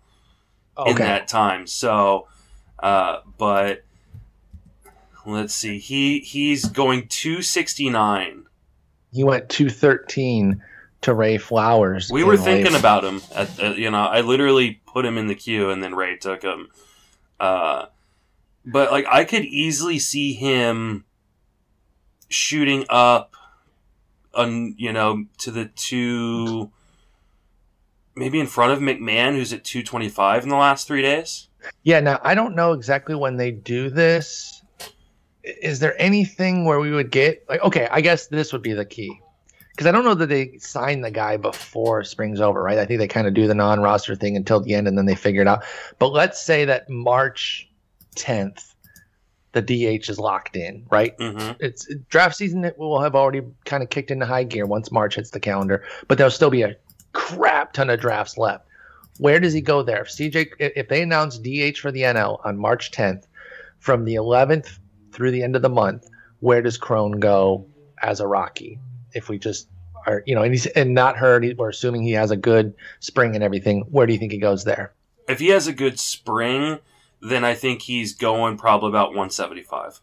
Speaker 2: okay. in that time. So, uh, but let's see. He he's going 269.
Speaker 1: He went 213 to Ray Flowers.
Speaker 2: We were thinking about him. At, at, you know, I literally put him in the queue, and then Ray took him. Uh, but like, I could easily see him shooting up, on you know, to the two, maybe in front of McMahon, who's at 225 in the last three days.
Speaker 1: Yeah. Now I don't know exactly when they do this. Is there anything where we would get like okay? I guess this would be the key because I don't know that they sign the guy before spring's over, right? I think they kind of do the non-roster thing until the end, and then they figure it out. But let's say that March 10th, the DH is locked in, right?
Speaker 2: Mm-hmm.
Speaker 1: It's draft season. It will have already kind of kicked into high gear once March hits the calendar, but there'll still be a crap ton of drafts left. Where does he go there? If CJ, if they announce DH for the NL on March 10th, from the 11th through the end of the month, where does Cron go as a Rocky? if we just are, you know, and he's and not hurt, we're assuming he has a good spring and everything. Where do you think he goes there?
Speaker 2: If he has a good spring, then I think he's going probably about 175.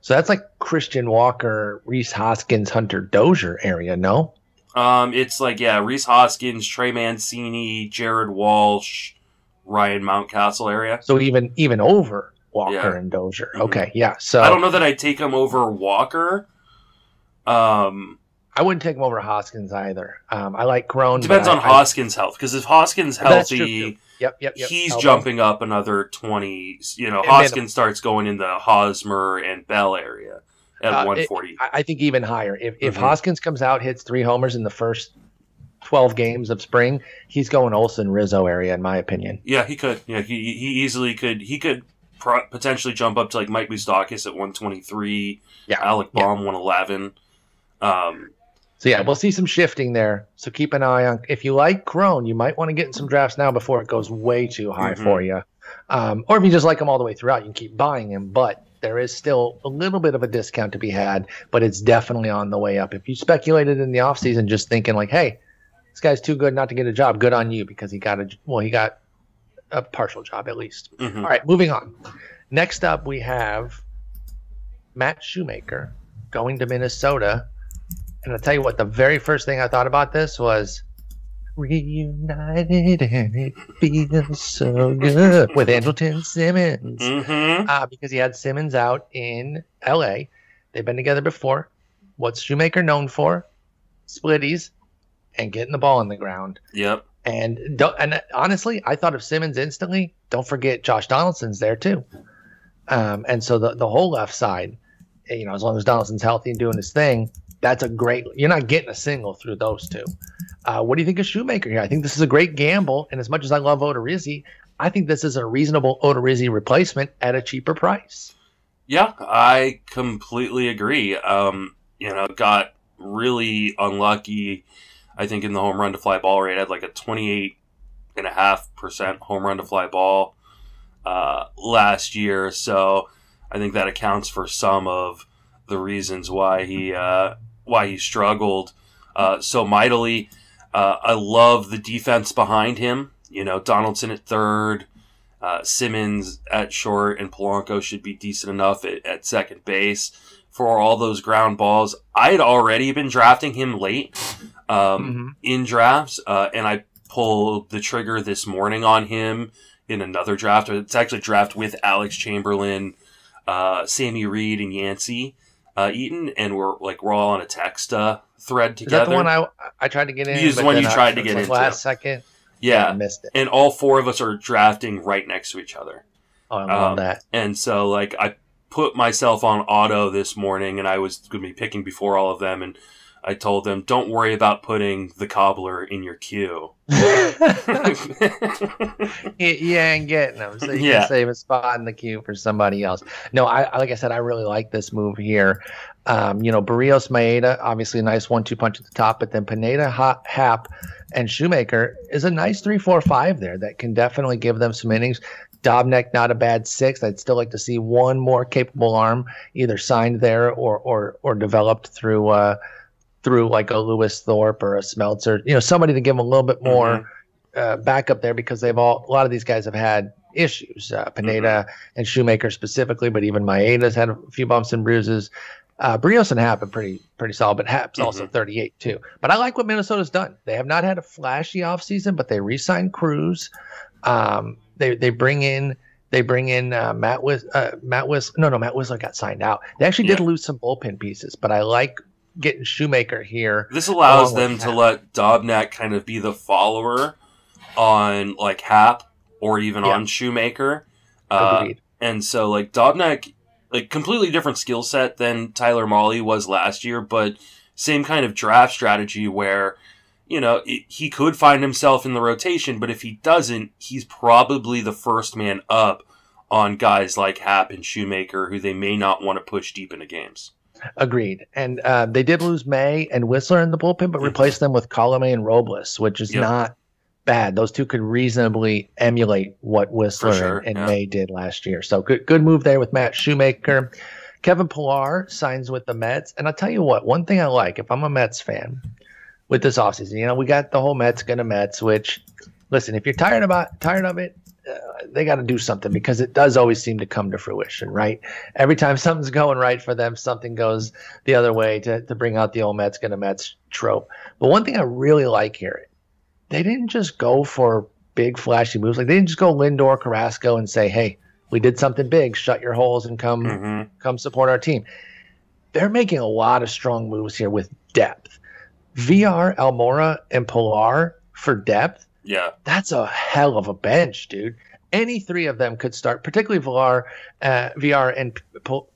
Speaker 1: So that's like Christian Walker, Rhys Hoskins, Hunter Dozier area, no?
Speaker 2: Um, it's like yeah, Rhys Hoskins, Trey Mancini, Jared Walsh, Ryan Mountcastle area.
Speaker 1: So even even over Walker yeah. and Dozier. Mm-hmm. Okay, yeah. So
Speaker 2: I don't know that I'd take him over Walker, um,
Speaker 1: I wouldn't take him over Hoskins either. Um, I like Cron.
Speaker 2: Depends on I, Hoskins' health because if Hoskins healthy,
Speaker 1: yep, yep, yep.
Speaker 2: he's jumping up another twenty. You know, and Hoskins starts going in the Hosmer and Bell area at uh, one forty.
Speaker 1: I think even higher. If if mm-hmm. Hoskins comes out, hits three homers in the first twelve games of spring, he's going Olson Rizzo area, in my opinion.
Speaker 2: Yeah, he could. Yeah, he, he easily could. He could potentially jump up to like Mike Moustakas at one twenty three. Yeah, Alec Bohm yeah. one eleven. Um,
Speaker 1: so yeah, we'll see some shifting there. So keep an eye on. If you like Cron, you might want to get in some drafts now before it goes way too high mm-hmm. for you. Um, or if you just like him all the way throughout, you can keep buying him. But there is still a little bit of a discount to be had, but it's definitely on the way up. If you speculated in the offseason just thinking like, hey, this guy's too good not to get a job, good on you because he got a well, he got a partial job at least. Mm-hmm. All right, moving on. Next up, we have Matt Shoemaker going to Minnesota and I'll tell you what, the very first thing I thought about this was reunited and it feels so good with Andrelton Simmons.
Speaker 2: Mm-hmm.
Speaker 1: Uh, because he had Simmons out in LA. They've been together before. What's Shoemaker known for? Splitties and getting the ball in the ground.
Speaker 2: Yep.
Speaker 1: And and honestly, I thought of Simmons instantly. Don't forget Josh Donaldson's there too. Um, and so the, the whole left side, you know, as long as Donaldson's healthy and doing his thing, that's a great. You're not getting a single through those two. Uh, what do you think of Shoemaker here? I think this is a great gamble, and as much as I love Odorizzi, I think this is a reasonable Odorizzi replacement at a cheaper price.
Speaker 2: Yeah, I completely agree. Um, you know, got really unlucky. I think in the home run to fly ball rate, had like a 28 and a half percent home run to fly ball uh, last year. So I think that accounts for some of the reasons why he uh, why he struggled uh, so mightily. Uh, I love the defense behind him. You know, Donaldson at third, uh, Simmons at short, and Polanco should be decent enough at, at second base for all those ground balls. I had already been drafting him late um, mm-hmm. in drafts, uh, and I pulled the trigger this morning on him in another draft. It's actually draft with Alex Chamberlain, uh, Sammy Reed, and Yancey uh, Eaton, and we're like we're all on a text uh, thread together.
Speaker 1: Is that the one I I tried to get in?
Speaker 2: Is the one you tried to get into
Speaker 1: last second.
Speaker 2: Yeah,
Speaker 1: I missed it.
Speaker 2: And all four of us are drafting right next to each other.
Speaker 1: Oh, I love um, that.
Speaker 2: And so like I put myself on auto this morning, and I was going to be picking before all of them, and I told them, don't worry about putting the cobbler in your queue.
Speaker 1: you ain't getting them, so you yeah. can save a spot in the queue for somebody else. No, I like I said, I really like this move here. Um, you know, Berrios Maeda, obviously a nice one-two punch at the top, but then Pineda, Happ, and Shoemaker is a nice three-four-five there that can definitely give them some innings. Dobnak, not a bad six. I'd still like to see one more capable arm either signed there or or or developed through uh, through like a Lewis Thorpe or a Smeltzer. You know, somebody to give them a little bit more mm-hmm. uh, backup there because they've all a lot of these guys have had issues. Uh, Pineda mm-hmm. and Shoemaker specifically, but even Maeda's had a few bumps and bruises. Uh, Berrios and Happ are pretty pretty solid, but Happ's mm-hmm. also 38 too. But I like what Minnesota's done. They have not had a flashy offseason, but they re-signed Cruz. Um, they they bring in they bring in uh, Matt with uh, Matt Wisler. No, no, Matt Wisler got signed out. They actually yeah. did lose some bullpen pieces, but I like getting Shoemaker here.
Speaker 2: This allows them to let Dobnak kind of be the follower on like Happ or even yeah. on Shoemaker. Uh, and so like Dobnak, like completely different skill set than Tyler Mahle was last year, but same kind of draft strategy where you know, it, he could find himself in the rotation, but if he doesn't, he's probably the first man up on guys like Happ and Shoemaker, who they may not want to push deep into games.
Speaker 1: Agreed. And uh, they did lose May and Wisler in the bullpen, but replaced them with Colome and Robles, which is yep. not bad. Those two could reasonably emulate what Wisler sure, and, and yeah. May did last year. So good, good move there with Matt Shoemaker. Kevin Pillar signs with the Mets, and I'll tell you what. One thing I like, if I'm a Mets fan, with this offseason. You know, we got the whole Mets gonna Mets, which listen, if you're tired about tired of it, uh, they got to do something because it does always seem to come to fruition, right? Every time something's going right for them, something goes the other way to, to bring out the old Mets gonna Mets trope. But one thing I really like here, they didn't just go for big flashy moves. Like they didn't just go Lindor, Carrasco, and say, "Hey, we did something big. Shut your holes and come mm-hmm. come support our team." They're making a lot of strong moves here with depth. Villar, Almora, and Pillar for depth.
Speaker 2: Yeah.
Speaker 1: That's a hell of a bench, dude. Any three of them could start, particularly Villar, uh, Villar, and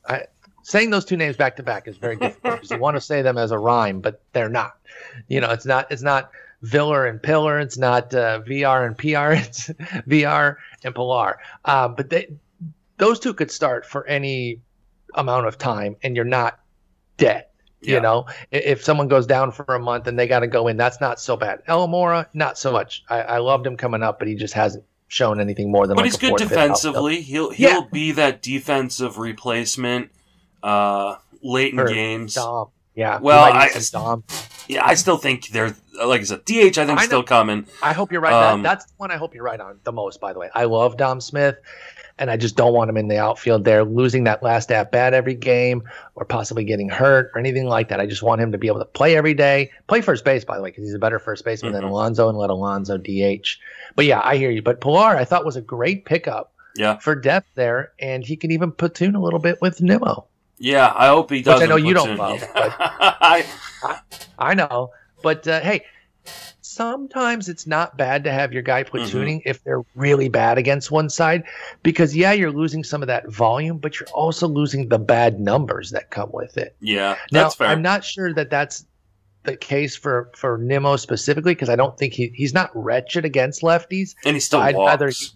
Speaker 1: I, saying those two names back to back is very difficult because you want to say them as a rhyme, but they're not. You know, it's not. It's not Villar and Pillar. It's not uh, VR and PR. It's VR and Pillar. Uh, but they, those two could start for any amount of time, and you're not dead. Yeah. You know, if someone goes down for a month and they got to go in, that's not so bad. Almora, not so much. I, I loved him coming up, but he just hasn't shown anything more than.
Speaker 2: But
Speaker 1: like
Speaker 2: he's good defensively. He'll he'll yeah. be that defensive replacement uh, late in games.
Speaker 1: Dom. Yeah.
Speaker 2: Well, I Dom. Yeah, I still think they're like I said, DH. I think I still coming.
Speaker 1: I hope you're right. Um, that, that's the one I hope you're right on the most. By the way, I love Dom Smith and I just don't want him in the outfield there, losing that last at bat every game or possibly getting hurt or anything like that. I just want him to be able to play every day, play first base, by the way, because he's a better first baseman mm-hmm. than Alonso and let Alonso DH. But yeah, I hear you. But Pillar, I thought was a great pickup
Speaker 2: yeah.
Speaker 1: for depth there, and he can even platoon a little bit with Nimmo.
Speaker 2: Yeah, I hope he does.
Speaker 1: Which I know you don't love. I, I, I know. But uh, hey, sometimes it's not bad to have your guy platooning mm-hmm. if they're really bad against one side because yeah you're losing some of that volume but you're also losing the bad numbers that come with it
Speaker 2: yeah that's fair.
Speaker 1: now i'm not sure that that's the case for for nimmo specifically because i don't think he, he's not wretched against lefties
Speaker 2: and he still I'd walks.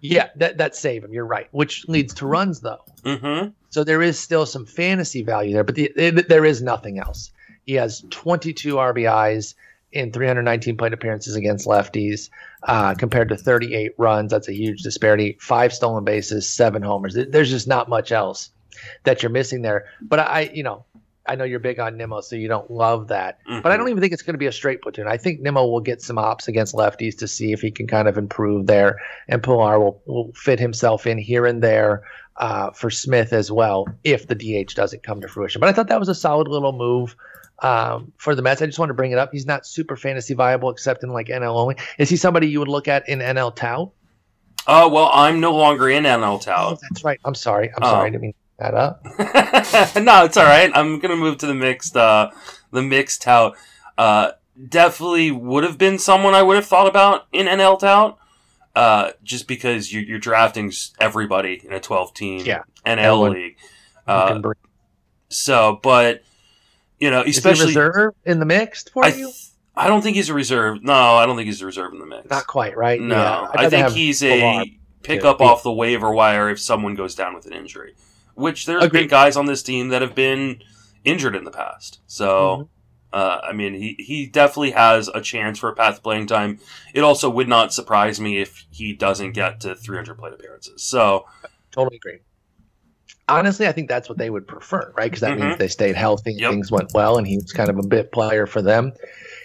Speaker 1: Yeah that, that save him you're right which leads to runs though
Speaker 2: mm-hmm.
Speaker 1: so there is still some fantasy value there but the, there is nothing else he has 22 rbis in 319 plate appearances against lefties uh, compared to 38 runs. That's a huge disparity. Five stolen bases, seven homers. There's just not much else that you're missing there. But I, you know, I know you're big on Nimmo, so you don't love that. Mm-hmm. But I don't even think it's going to be a straight platoon. I think Nimmo will get some ops against lefties to see if he can kind of improve there, and Pillar will, will fit himself in here and there uh, for Smith as well if the DH doesn't come to fruition. But I thought that was a solid little move um, for the Mets. I just want to bring it up. He's not super fantasy viable except in like NL only. Is he somebody you would look at in NL Tout?
Speaker 2: Oh well, I'm no longer in NL Tout. Oh,
Speaker 1: that's right. I'm sorry. I'm oh. sorry. I didn't mean that up.
Speaker 2: no, it's all right. I'm gonna move to the mixed, uh, the mixed Tout. Uh, definitely would have been someone I would have thought about in NL Tout. Uh, just because you're, you're drafting everybody in a 12 team
Speaker 1: yeah.
Speaker 2: NL league. Uh, so, but You know, especially
Speaker 1: reserve in the mix for
Speaker 2: I,
Speaker 1: you.
Speaker 2: I don't think he's a reserve. No, I don't think he's a reserve in the mix.
Speaker 1: Not quite, right?
Speaker 2: No,
Speaker 1: yeah,
Speaker 2: I think he's a pickup off the waiver wire if someone goes down with an injury. Which there's Agreed. been guys on this team that have been injured in the past. So, mm-hmm. uh, I mean, he, he definitely has a chance for a path playing time. It also would not surprise me if he doesn't get to 300 plate appearances. So,
Speaker 1: totally agree. Honestly, I think that's what they would prefer, right? Because that mm-hmm. means they stayed healthy, yep. things went well, and he was kind of a bit player for them.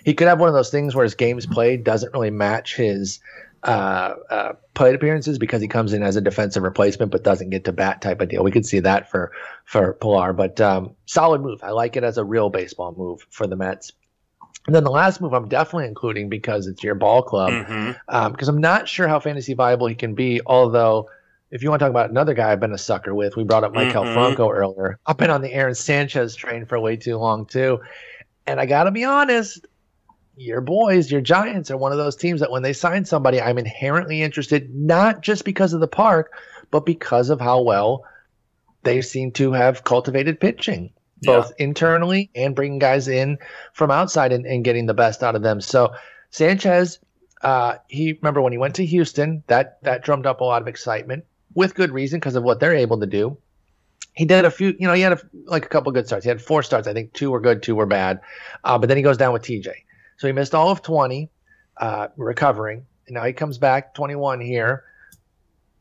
Speaker 1: He could have one of those things where his games played doesn't really match his uh, uh, plate appearances because he comes in as a defensive replacement but doesn't get to bat type of deal. We could see that for for Pillar, but um, solid move. I like it as a real baseball move for the Mets. And then the last move I'm definitely including because it's your ball club. Because mm-hmm. um, I'm not sure how fantasy viable he can be. Although, if you want to talk about another guy I've been a sucker with, we brought up Maikel mm-hmm. Franco earlier. I've been on the Aaron Sanchez train for way too long too. And I got to be honest, your boys, your Giants are one of those teams that when they sign somebody, I'm inherently interested, not just because of the park, but because of how well they seem to have cultivated pitching, both yeah. internally and bringing guys in from outside and, and, getting the best out of them. So Sanchez, uh, he remember when he went to Houston, that that drummed up a lot of excitement with good reason because of what they're able to do. He did a few, you know, he had a, like a couple good starts. He had four starts. I think two were good, two were bad. Uh, but then he goes down with TJ. So he missed all of 20, uh, recovering. And now he comes back 21 here.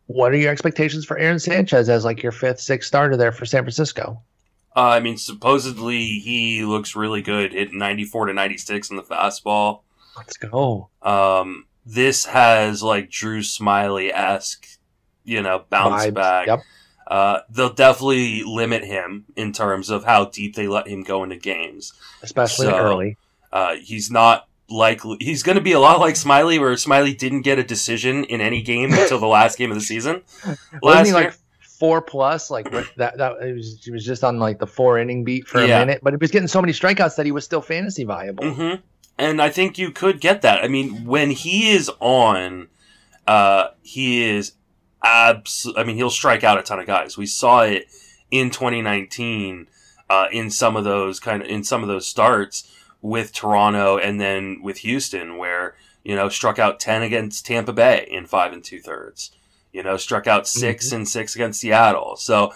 Speaker 1: What are your expectations for Aaron Sanchez as like your fifth, sixth starter there for San Francisco?
Speaker 2: Uh, I mean, supposedly he looks really good, hitting 94 to 96 in the fastball.
Speaker 1: Let's go.
Speaker 2: Um, this has like Drew Smyly esque, you know, bounce Vibes. back. Yep. Uh, they'll definitely limit him in terms of how deep they let him go into games,
Speaker 1: especially so, early.
Speaker 2: Uh, he's not likely. He's going to be a lot like Smyly, where Smyly didn't get a decision in any game until the last game of the season.
Speaker 1: Last year, like four plus, like that. That it was, he was just on like the four inning beat for yeah. a minute, but he was getting so many strikeouts that he was still fantasy viable.
Speaker 2: Mm-hmm. And I think you could get that. I mean, when he is on, uh, he is abs. I mean, he'll strike out a ton of guys. We saw it in 2019 uh, in some of those kind of in some of those starts with Toronto and then with Houston, where you know struck out ten against Tampa Bay in five and two thirds. You know, struck out 6 mm-hmm. and six against Seattle. So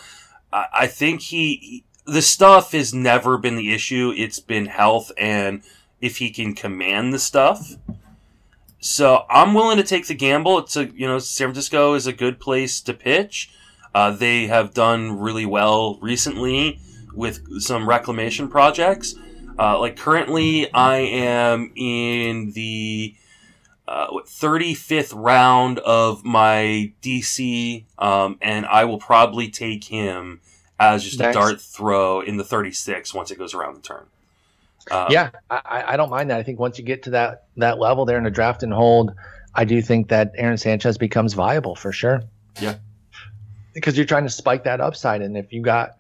Speaker 2: I, I think he, he the stuff has never been the issue. It's been health and if he can command the stuff. So I'm willing to take the gamble. It's a you know San Francisco is a good place to pitch. Uh, they have done really well recently with some reclamation projects. Uh, like currently, I am in the uh, 35th round of my DC, um, and I will probably take him as just nice. a dart throw in the 36 once it goes around the turn.
Speaker 1: Um, yeah, I, I, don't mind that. I think once you get to that that level there in the draft and hold, I do think that Aaron Sanchez becomes viable for sure.
Speaker 2: Yeah,
Speaker 1: because you're trying to spike that upside, and if you got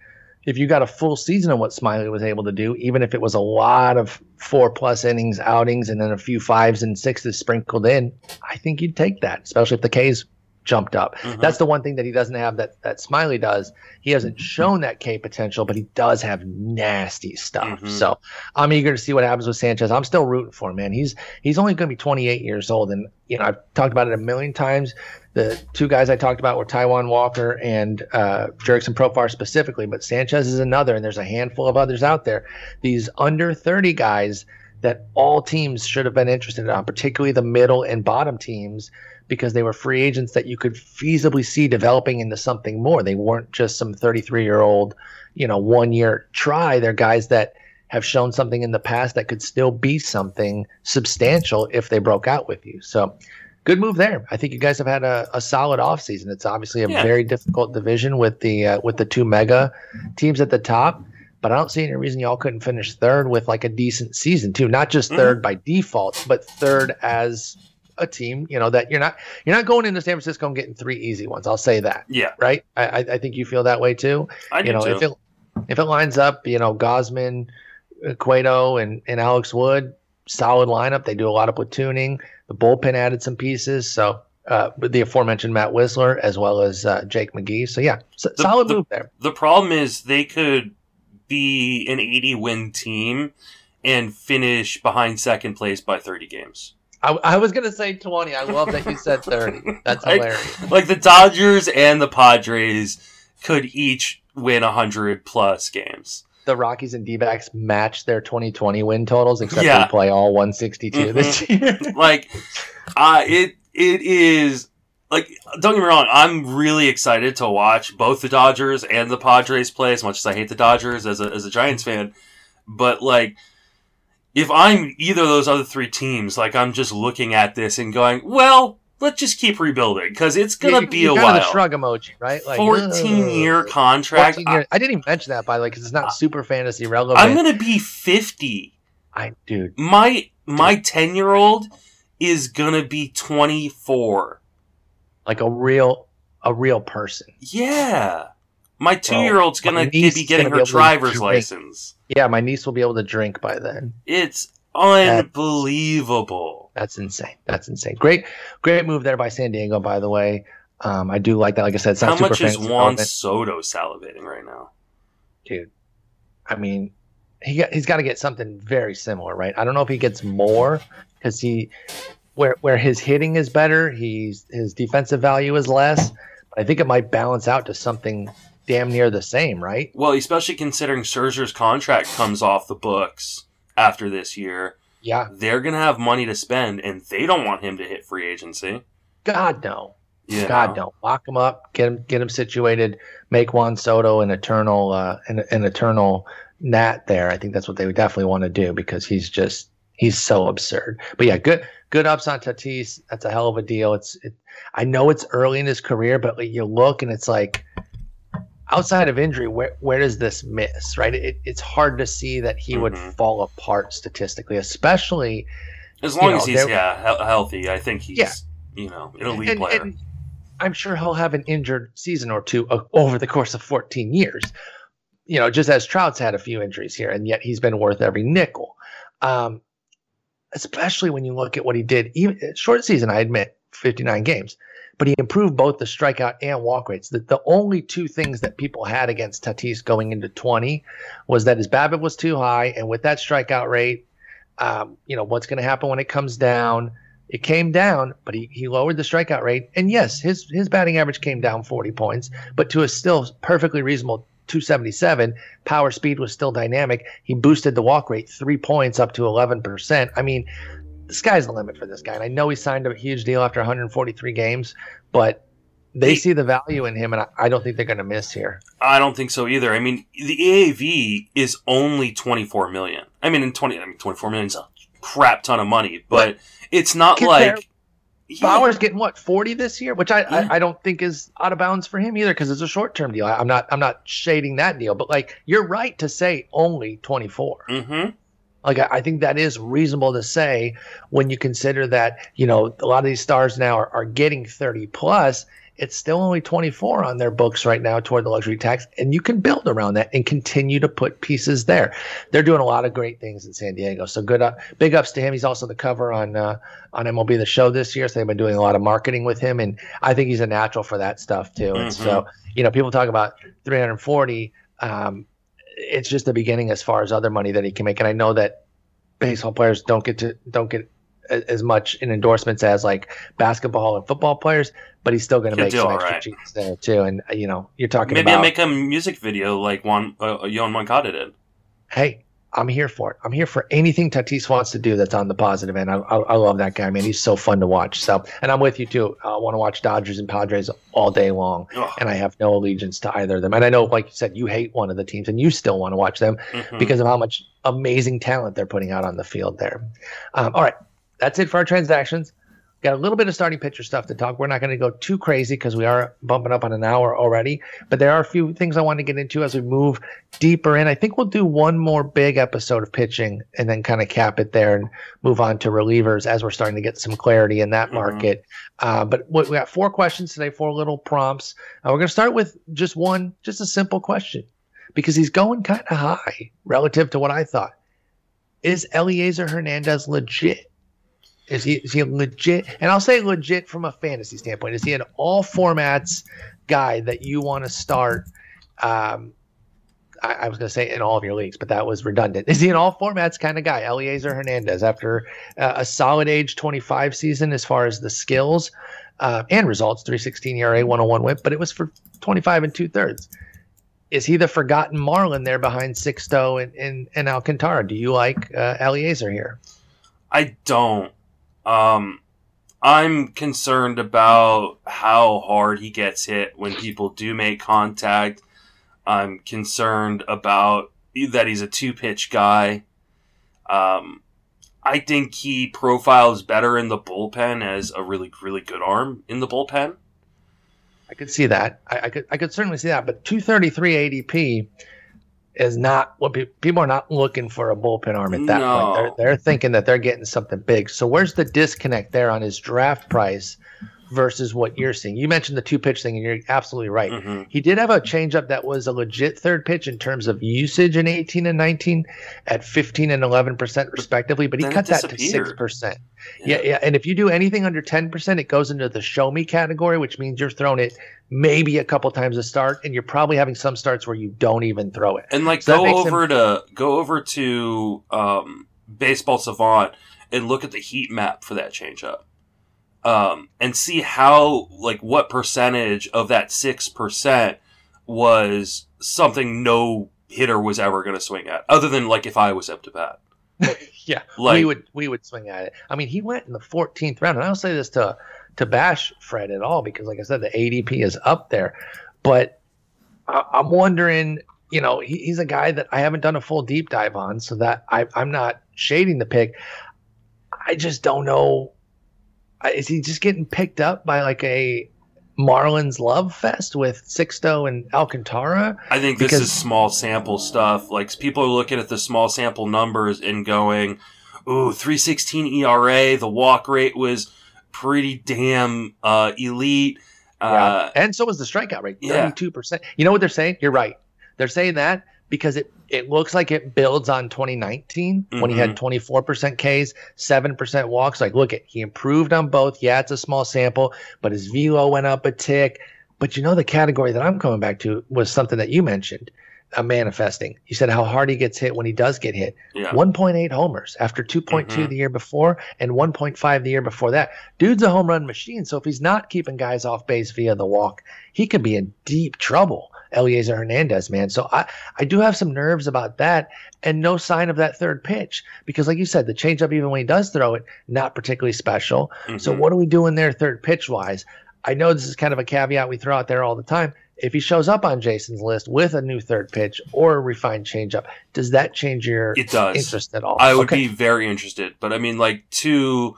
Speaker 1: if you got a full season of what Smyly was able to do, even if it was a lot of four plus innings outings and then a few fives and sixes sprinkled in, I think you'd take that, especially if the K's jumped up. Mm-hmm. That's the one thing that he doesn't have that that Smyly does. He hasn't shown that K potential, but he does have nasty stuff. Mm-hmm. So I'm eager to see what happens with Sanchez. I'm still rooting for him, man. He's he's only going to be 28 years old, and you know I've talked about it a million times. The two guys I talked about were Taijuan Walker and uh, Jurickson Profar specifically, but Sanchez is another, and there's a handful of others out there. These under 30 guys that all teams should have been interested in, particularly the middle and bottom teams, because they were free agents that you could feasibly see developing into something more. They weren't just some 33 year old, you know, one year try. They're guys that have shown something in the past that could still be something substantial if they broke out with you. So good move there. I think you guys have had a, a solid offseason. It's obviously a yeah. very difficult division with the uh, with the two mega teams at the top, but I don't see any reason y'all couldn't finish third with like a decent season too. Not just 3rd mm-hmm. by default, but third as a team. You know that you're not you're not going into San Francisco and getting three easy ones. I'll say that.
Speaker 2: Yeah.
Speaker 1: Right. I I think you feel that way too.
Speaker 2: I
Speaker 1: you know
Speaker 2: too.
Speaker 1: if it if it lines up, you know Gausman, Cueto, and and Alex Wood, solid lineup. They do a lot of platooning. The bullpen added some pieces. So uh, the aforementioned Matt Wisler as well as uh, Jake McGee. So yeah, the, solid
Speaker 2: the,
Speaker 1: move there.
Speaker 2: The problem is they could be an 80 win team and finish behind second place by 30 games.
Speaker 1: I, I was gonna say 20. I love that you said 30. That's hilarious.
Speaker 2: Like the Dodgers and the Padres could each win 100 plus games.
Speaker 1: The Rockies and D-backs match their 2020 win totals, except
Speaker 2: Yeah.
Speaker 1: they play all 162 this year.
Speaker 2: like uh it it is like don't get me wrong i'm really excited to watch both the dodgers and the padres play as much as i hate the dodgers as a, as a giants fan but like if i'm either of those other three teams like i'm just looking at this and going well let's just keep rebuilding because it's gonna
Speaker 1: You-
Speaker 2: be
Speaker 1: you
Speaker 2: a while
Speaker 1: The shrug emoji, right?
Speaker 2: Like, 14 year contract
Speaker 1: 14 years. I didn't even mention that by the way because it's not uh, super fantasy relevant.
Speaker 2: i'm gonna be 50
Speaker 1: I dude,
Speaker 2: my my 10 year old is gonna be 24
Speaker 1: like a real a real person.
Speaker 2: Yeah. My two year old's
Speaker 1: my
Speaker 2: gonna be getting
Speaker 1: gonna
Speaker 2: her
Speaker 1: to
Speaker 2: driver's license.
Speaker 1: Yeah, my niece will be able to drink by then.
Speaker 2: It's unbelievable.
Speaker 1: That's insane. That's insane. Great, great move there by San Diego. By the way, um, I do like that. Like I said, it's not
Speaker 2: How much is Juan. Soto salivating right now?
Speaker 1: dude. I mean, he got, he's got to get something very similar, right? I don't know if he gets more because he where where his hitting is better, he's his defensive value is less. But I think it might balance out to something damn near the same, right?
Speaker 2: Well, especially considering Scherzer's contract comes off the books after this year.
Speaker 1: Yeah,
Speaker 2: They're gonna have money to spend, and they don't want him to hit free agency.
Speaker 1: God no,
Speaker 2: You
Speaker 1: God no, lock him up, get him get him situated, make Juan Soto an eternal uh, an, an eternal Nat there. I think that's what they would definitely want to do because he's just he's so absurd. But yeah, good good ups on Tatis. That's a hell of a deal. It's it, I know it's early in his career, but you look and it's like outside of injury, where where does this miss? Right? It, it's hard to see that he would
Speaker 2: Mhm.
Speaker 1: fall apart statistically, especially
Speaker 2: As long
Speaker 1: you
Speaker 2: as he's yeah healthy, I think he's
Speaker 1: Yeah.
Speaker 2: you know an elite
Speaker 1: and,
Speaker 2: player.
Speaker 1: and I'm sure he'll have an injured season or two over the course of 14 years. You know, just as Trout's had a few injuries here, and yet he's been worth every nickel. Um, especially when you look at what he did, even short season, I admit, 59 games, but he improved both the strikeout and walk rates. The, the only two things that people had against Tatis going into 20 was that his BABIP was too high, and with that strikeout rate, um, you know what's going to happen when it comes down. It came down, but he, he lowered the strikeout rate. And yes, his his batting average came down 40 points, but to a still perfectly reasonable 277. Power speed was still dynamic. He boosted the walk rate three points up to 11%. I mean, the sky's the limit for this guy. And I know he signed a huge deal after 143 games, but they see the value in him, and I, don't think they're going to miss here.
Speaker 2: I don't think so either. I mean, the AAV is only 24 million. I mean, in 20, I mean, 24 million is a crap ton of money, but it's not like Yeah.
Speaker 1: Bauer's getting what 40 this year, which I,
Speaker 2: Yeah.
Speaker 1: I, I don't think is out of bounds for him either because it's a short term deal. I, I'm not I'm not shading that deal, but like you're right to say only 24.
Speaker 2: Mm-hmm.
Speaker 1: Like I, I think that is reasonable to say when you consider that you know a lot of these stars now are, are getting 30 plus. It's still only 24 on their books right now toward the luxury tax, and you can build around that and continue to put pieces there. They're doing a lot of great things in San Diego, so good up, big ups to him. He's also the cover on uh, on MLB The Show this year, so they've been doing a lot of marketing with him, and I think he's a natural for that stuff too. And so you know, people talk about 340. Um, it's just the beginning as far as other money that he can make, and I know that baseball players don't get to don't get as much in endorsements as like basketball and football players, but he's still going to make some extra
Speaker 2: right.
Speaker 1: cheats there too. And uh, you know, you're talking
Speaker 2: Maybe
Speaker 1: about
Speaker 2: I'll make a music video like Yoan uh, Moncada did.
Speaker 1: hey, I'm here for it. I'm here for anything Tatis wants to do that's on the positive end. I, I, I love that guy, man. He's so fun to watch. So, and I'm with you too. I want to watch Dodgers and Padres all day long,
Speaker 2: Ugh.
Speaker 1: and I have no allegiance to either of them. And I know, like you said, you hate one of the teams, and you still want to watch them
Speaker 2: Mhm.
Speaker 1: because of how much amazing talent they're putting out on the field there. Um, all right, that's it for our transactions. Got a little bit of starting pitcher stuff to talk. We're not going to go too crazy because we are bumping up on an hour already, but there are a few things I want to get into as we move deeper in. I think we'll do one more big episode of pitching and then kind of cap it there and move on to relievers as we're starting to get some clarity in that
Speaker 2: Mhm.
Speaker 1: market. Uh, but we we got four questions today, four little prompts. Uh, we're going to start with just one, just a simple question because he's going kind of high relative to what I thought. Is Elieser Hernandez legit? Is he is he legit? And I'll say legit from a fantasy standpoint. Is he an all formats guy that you want to start um, I, I was going to say in all of your leagues, but that was redundant. Is he an all formats kind of guy? Elieser Hernandez, after uh, a solid age 25 season as far as the skills uh, and results, 316 ERA, 101 whip, but it was for 25 and two thirds. Is he the forgotten Marlin there behind Sixto and, and, and Alcantara? Do you like uh, Elieser here?
Speaker 2: I don't. Um, I'm concerned about how hard he gets hit when people do make contact. I'm concerned about that he's a two pitch guy. Um, I think he profiles better in the bullpen as a really, really good arm in the bullpen.
Speaker 1: I could see that. I, I could, I could certainly see that. But 233 ADP is not what pe- people are not looking for a bullpen arm at that
Speaker 2: No.
Speaker 1: point. They're, they're thinking that they're getting something big. So where's the disconnect there on his draft price versus what you're seeing? You mentioned the two pitch thing, and you're absolutely right.
Speaker 2: hmm
Speaker 1: He did have a changeup that was a legit third pitch in terms of usage in 18 and 19 at 15 and 11 percent respectively, but he
Speaker 2: Then
Speaker 1: cut that to six percent. Yeah, yeah. And if you do anything under 10 percent, it goes into the show me category, which means you're throwing it maybe a couple times a start, and you're probably having some starts where you don't even throw it.
Speaker 2: And like
Speaker 1: So
Speaker 2: go
Speaker 1: makes him-
Speaker 2: over to go over to um, Baseball Savant and look at the heat map for that changeup. Um, and see how like what percentage of that six percent was something no hitter was ever going to swing at, other than like if I was up to bat.
Speaker 1: yeah,
Speaker 2: Like
Speaker 1: we would we would swing at it. I mean, he went in the 14th round, and I don't say this to to bash Fred at all because, like I said, the ADP is up there. But I, I'm wondering, you know, he, he's a guy that I haven't done a full deep dive on, so that I, I'm not shading the pick. I just don't know. Is he just getting picked up by like a Marlins love fest with Sixto and Alcantara?
Speaker 2: I think this
Speaker 1: Because-
Speaker 2: is small sample stuff. Like people are looking at the small sample numbers and going, "Ooh, 316 ERA. The walk rate was pretty damn uh, elite." Uh,
Speaker 1: and so was the strikeout rate,
Speaker 2: yeah.
Speaker 1: thirty-two percent. You know what they're saying? You're right. They're saying that because it it looks like it builds on 2019 when he
Speaker 2: Mm-hmm.
Speaker 1: had 24 percent Ks, seven percent walks. Like, look at he improved on both. Yeah, it's a small sample, but his velo went up a tick. But you know the category that I'm coming back to was something that you mentioned, uh, manifesting. You said how hard he gets hit when he does get hit.
Speaker 2: yeah.
Speaker 1: 1.8 homers after 2.2
Speaker 2: Mhm.
Speaker 1: the year before and 1.5 the year before that. Dude's a home run machine. So if he's not keeping guys off base via the walk, he could be in deep trouble. Elieser Hernandez, man. So I, I do have some nerves about that and no sign of that third pitch because, like you said, the changeup, even when he does throw it, not particularly special. So
Speaker 2: Mhm.
Speaker 1: what are we doing there third pitch wise? I know this is kind of a caveat we throw out there all the time. If he shows up on Jason's list with a new third pitch or a refined changeup, does that change your
Speaker 2: It does.
Speaker 1: interest at all?
Speaker 2: I would
Speaker 1: Okay.
Speaker 2: be very interested, but I mean, like to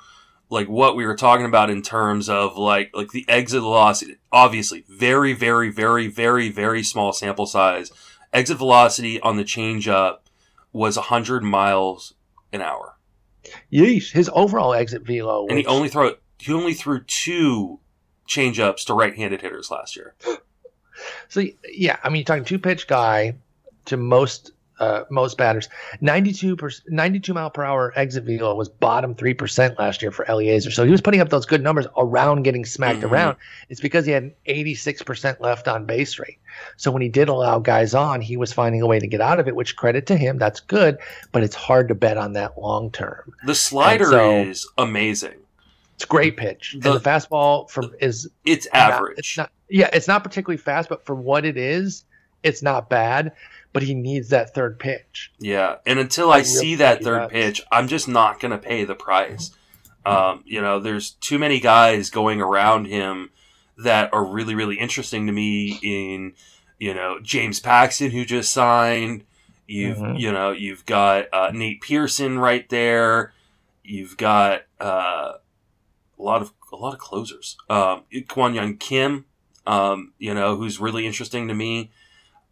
Speaker 2: like what we were talking about in terms of like like the exit velocity. Obviously, very, very, very, very, very small sample size. Exit velocity on the changeup was hundred miles an hour,
Speaker 1: Yeesh. His overall exit velo.
Speaker 2: and he only throw he only threw two changeups to right-handed hitters last year.
Speaker 1: So yeah, I mean, you're talking two pitch guy to most uh, most batters. 92 per, 92 mile per hour exit velo was bottom three percent last year for Elieser. So he was putting up those good numbers around getting smacked
Speaker 2: Mhm.
Speaker 1: around. It's because he had an 86 percent left on base rate. So when he did allow guys on, he was finding a way to get out of it. Which credit to him, that's good. But it's hard to bet on that long term.
Speaker 2: The slider
Speaker 1: so-
Speaker 2: is amazing.
Speaker 1: It's a great pitch.
Speaker 2: The-
Speaker 1: and the fastball from is
Speaker 2: It's
Speaker 1: not-
Speaker 2: average.
Speaker 1: it's not. Yeah, it's not particularly fast, but for what it is, it's not bad. But he needs that third pitch.
Speaker 2: Yeah, and until I
Speaker 1: I
Speaker 2: see that third pitch, I'm just not going to pay the price. Um, you know, there's too many guys going around him that are really, really interesting to me. In you know James Paxton, who just signed. You've
Speaker 1: Mhm.
Speaker 2: you know you've got uh, Nate Pearson right there. You've got uh, a lot of a lot of closers. Um, Kwang Hyun Kim, um, you know, who's really interesting to me.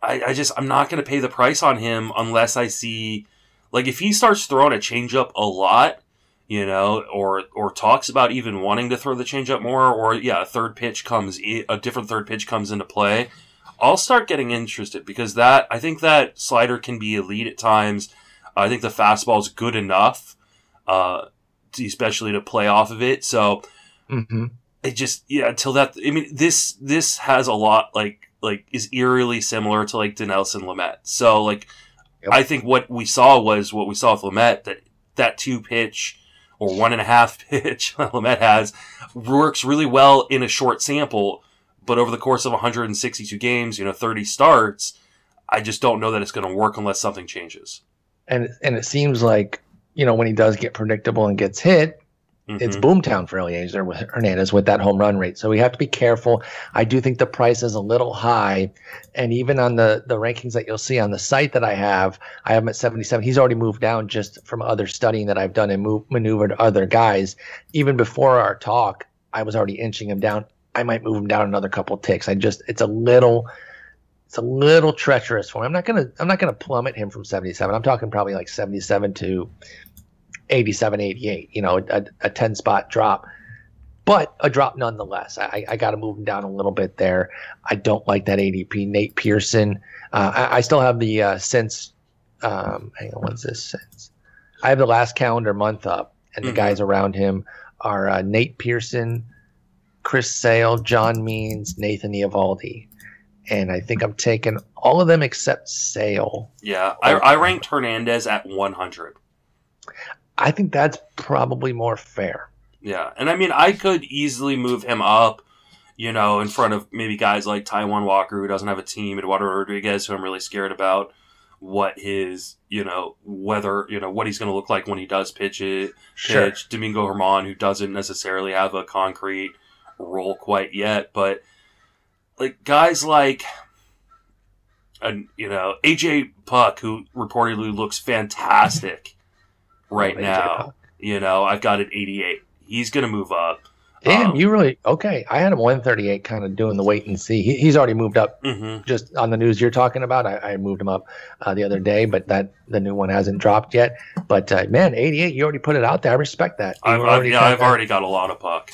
Speaker 2: I, I just I'm not going to pay the price on him unless I see like if he starts throwing a changeup a lot, you know, or or talks about even wanting to throw the changeup more, or yeah, a third pitch comes a different third pitch comes into play. I'll start getting interested because that I think that slider can be elite at times. I think the fastball is good enough, uh, especially to play off of it. So
Speaker 1: Mm-hmm.
Speaker 2: it just yeah until that i mean this this has a lot like like is eerily similar to like Dinelson Lamet. So like yep. I think what we saw was what we saw with Lamet that that two pitch or one and a half pitch Lamet has works really well in a short sample, but over the course of 162 games, you know, 30 starts, I just don't know that it's going to work unless something changes.
Speaker 1: And and it seems like you know when he does get predictable and gets hit, Mm-hmm. It's boomtown for Elieser with Hernandez with that home run rate. So we have to be careful. I do think the price is a little high. And even on the, the rankings that you'll see on the site that I have, I have him at 77. He's already moved down just from other studying that I've done and move, maneuvered other guys. Even before our talk, I was already inching him down. I might move him down another couple ticks. I just, it's a little, it's a little treacherous for him. I'm not gonna, I'm not gonna plummet him from 77. I'm talking probably like 77 to 87, 88, you know, a, a 10 spot drop, but a drop nonetheless. I, I got to move him down a little bit there. I don't like that ADP. Nate Pearson. Uh, I, I, still have the uh, since, um, hang on, what's this since? I have the last calendar month up, and the mm-hmm. guys around him are uh, Nate Pearson, Chris Sale, John Means, Nathan Eovaldi. And I think I'm taking all of them except Sale.
Speaker 2: Yeah, I, I ranked Hernandez at 100.
Speaker 1: I think that's probably more fair.
Speaker 2: Yeah, and I mean, I could easily move him up, you know, in front of maybe guys like Taijuan Walker, who doesn't have a team, Eduardo Rodriguez, who I'm really scared about what his, you know, whether, you know, what he's going to look like when he does pitch it. Sure. Pitch. Domingo German who doesn't necessarily have a concrete role quite yet, but like guys like, and you know, AJ Puk who reportedly looks fantastic right now. You know, I've got an 88. He's going to move up.
Speaker 1: Damn, um, you really okay? I had him 138, kind of doing the wait and see. He, he's already moved up. Mm-hmm. Just on the news you're talking about, I, I moved him up uh, the other day, but that the new one hasn't dropped yet. But uh, man, 88, you already put it out there. I respect that.
Speaker 2: I've, I've, yeah, I've already got a lot of Puk.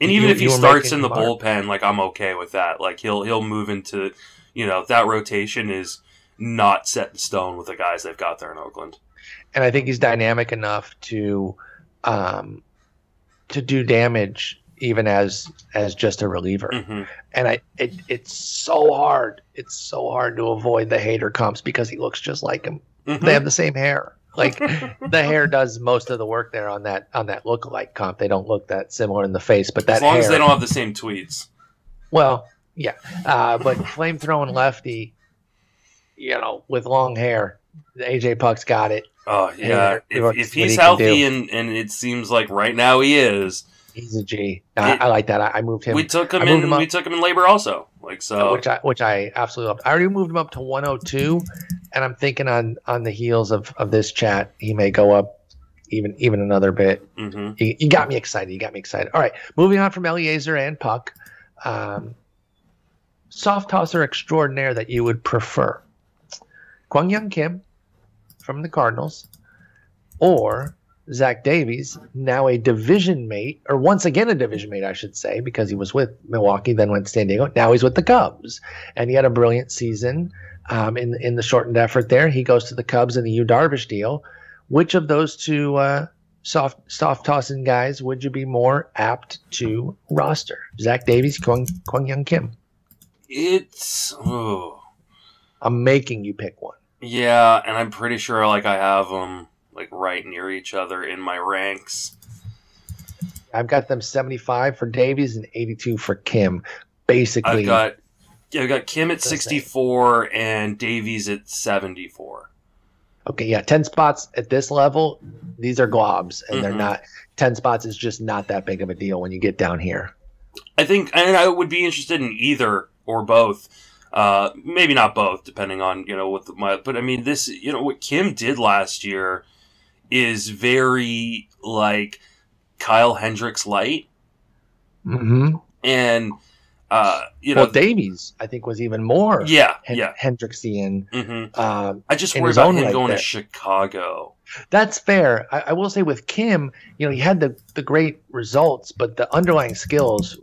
Speaker 2: And even you, if he starts in the bullpen, like I'm okay with that. Like he'll he'll move into, you know, that rotation is not set in stone with the guys they've got there in Oakland
Speaker 1: and I think he's dynamic enough to um, to do damage even as as just a reliever. Mm-hmm. And I it, it's so hard. It's so hard to avoid the Hader comps because he looks just like him. Mm-hmm. They have the same hair. Like the hair does most of the work there on that on that look-alike comp. They don't look that similar in the face, but that as
Speaker 2: long
Speaker 1: hair,
Speaker 2: as they don't have the same tweets.
Speaker 1: Well, yeah, uh, but flame throwing lefty, you know, with long hair, AJ Puk's got it.
Speaker 2: Oh yeah, if, if he's he healthy and and it seems like right now he is,
Speaker 1: he's a G. I, it, I like that. I, I, moved him.
Speaker 2: We took him in. Him we took him in LABR also. Like so,
Speaker 1: which I which I absolutely loved. I already moved him up to 102, and I'm thinking on on the heels of of this chat, he may go up even even another bit. Mm-hmm. He, he, got me excited. He got me excited. All right, moving on from Elieser and Puk. Um, soft tosser extraordinaire that you would prefer. Kwang Hyun Kim from the Cardinals, or Zach Davies, now a division mate, or once again a division mate, I should say, because he was with Milwaukee, then went to San Diego. Now he's with the Cubs, and he had a brilliant season um, in in the shortened effort there. He goes to the Cubs in the Yu Darvish deal. Which of those two uh, soft soft tossing guys would you be more apt to roster? Zach Davies, Kwang, Kwang Hyun Kim.
Speaker 2: It's oh.
Speaker 1: I'm making you pick one.
Speaker 2: Yeah, and I'm pretty sure like I have them like right near each other in my ranks.
Speaker 1: I've got them 75 for Davies and 82 for Kim. Basically,
Speaker 2: I've got yeah, I've got Kim at 64 and Davies at 74.
Speaker 1: Okay, yeah, 10 spots at this level, these are globs and mm-hmm. they're not 10 spots is just not that big of a deal when you get down here.
Speaker 2: I think and I would be interested in either or both. Uh, maybe not both, depending on you know what the, my. But I mean, this you know what Kim did last year is very like Kyle Hendricks light,
Speaker 1: mm-hmm.
Speaker 2: and uh, you know,
Speaker 1: well, Davies I think was even more
Speaker 2: yeah Hen- yeah
Speaker 1: Hendricksian.
Speaker 2: Mm-hmm. Um, I just worry about him going there. to Chicago.
Speaker 1: That's fair. I, I, will say with Kim, you know, he had the the great results, but the underlying skills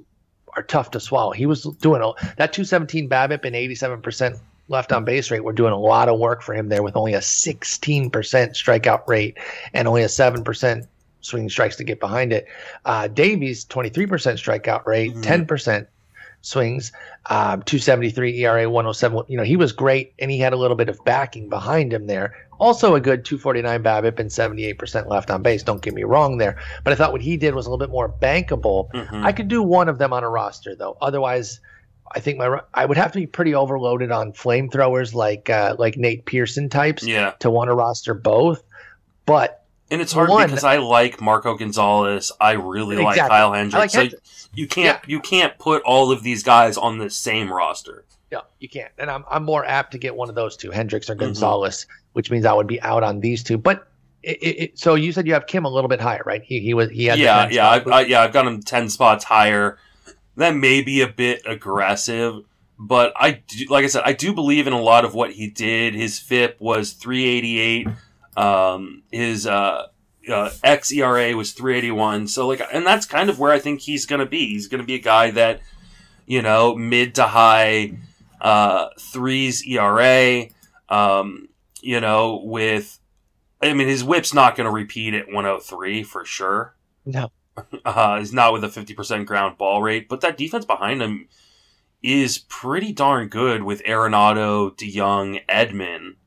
Speaker 1: are tough to swallow. He was doing a, that 217 BABIP and 87% left on base rate. We're doing a lot of work for him there with only a 16% strikeout rate and only a 7% swinging strikes to get behind it. Uh, Davies, 23% strikeout rate, mm-hmm. 10% swings, um, 273 ERA, 107. You know, he was great, and he had a little bit of backing behind him there. Also, a good 249 BABIP and 78% left on base. Don't get me wrong there, but I thought what he did was a little bit more bankable. Mm-hmm. I could do one of them on a roster though. Otherwise, I think my I would have to be pretty overloaded on flamethrowers like uh, like Nate Pearson types
Speaker 2: yeah.
Speaker 1: to want to roster both. But
Speaker 2: and it's hard one, because I like Marco Gonzalez. I really exactly. like Kyle Hendricks. Like so Hendricks. you can't yeah. you can't put all of these guys on the same roster.
Speaker 1: No, you can't. And I'm I'm more apt to get one of those two, Hendricks or mm-hmm. Gonzalez, mm-hmm. which means I would be out on these two. But it, it, so you said you have Kim a little bit higher, right? He he was he had
Speaker 2: yeah yeah I, I, yeah I've got him ten spots higher. That may be a bit aggressive, but I do, like I said I do believe in a lot of what he did. His FIP was 388. Um, his uh, uh, xERA was 381. So like, and that's kind of where I think he's going to be. He's going to be a guy that, you know, mid to high uh, threes ERA. Um, you know, with, I mean, his whip's not going to repeat at 103 for sure.
Speaker 1: No.
Speaker 2: Uh, he's not with a 50% ground ball rate, but that defense behind him is pretty darn good with Arenado, DeJong, Edman.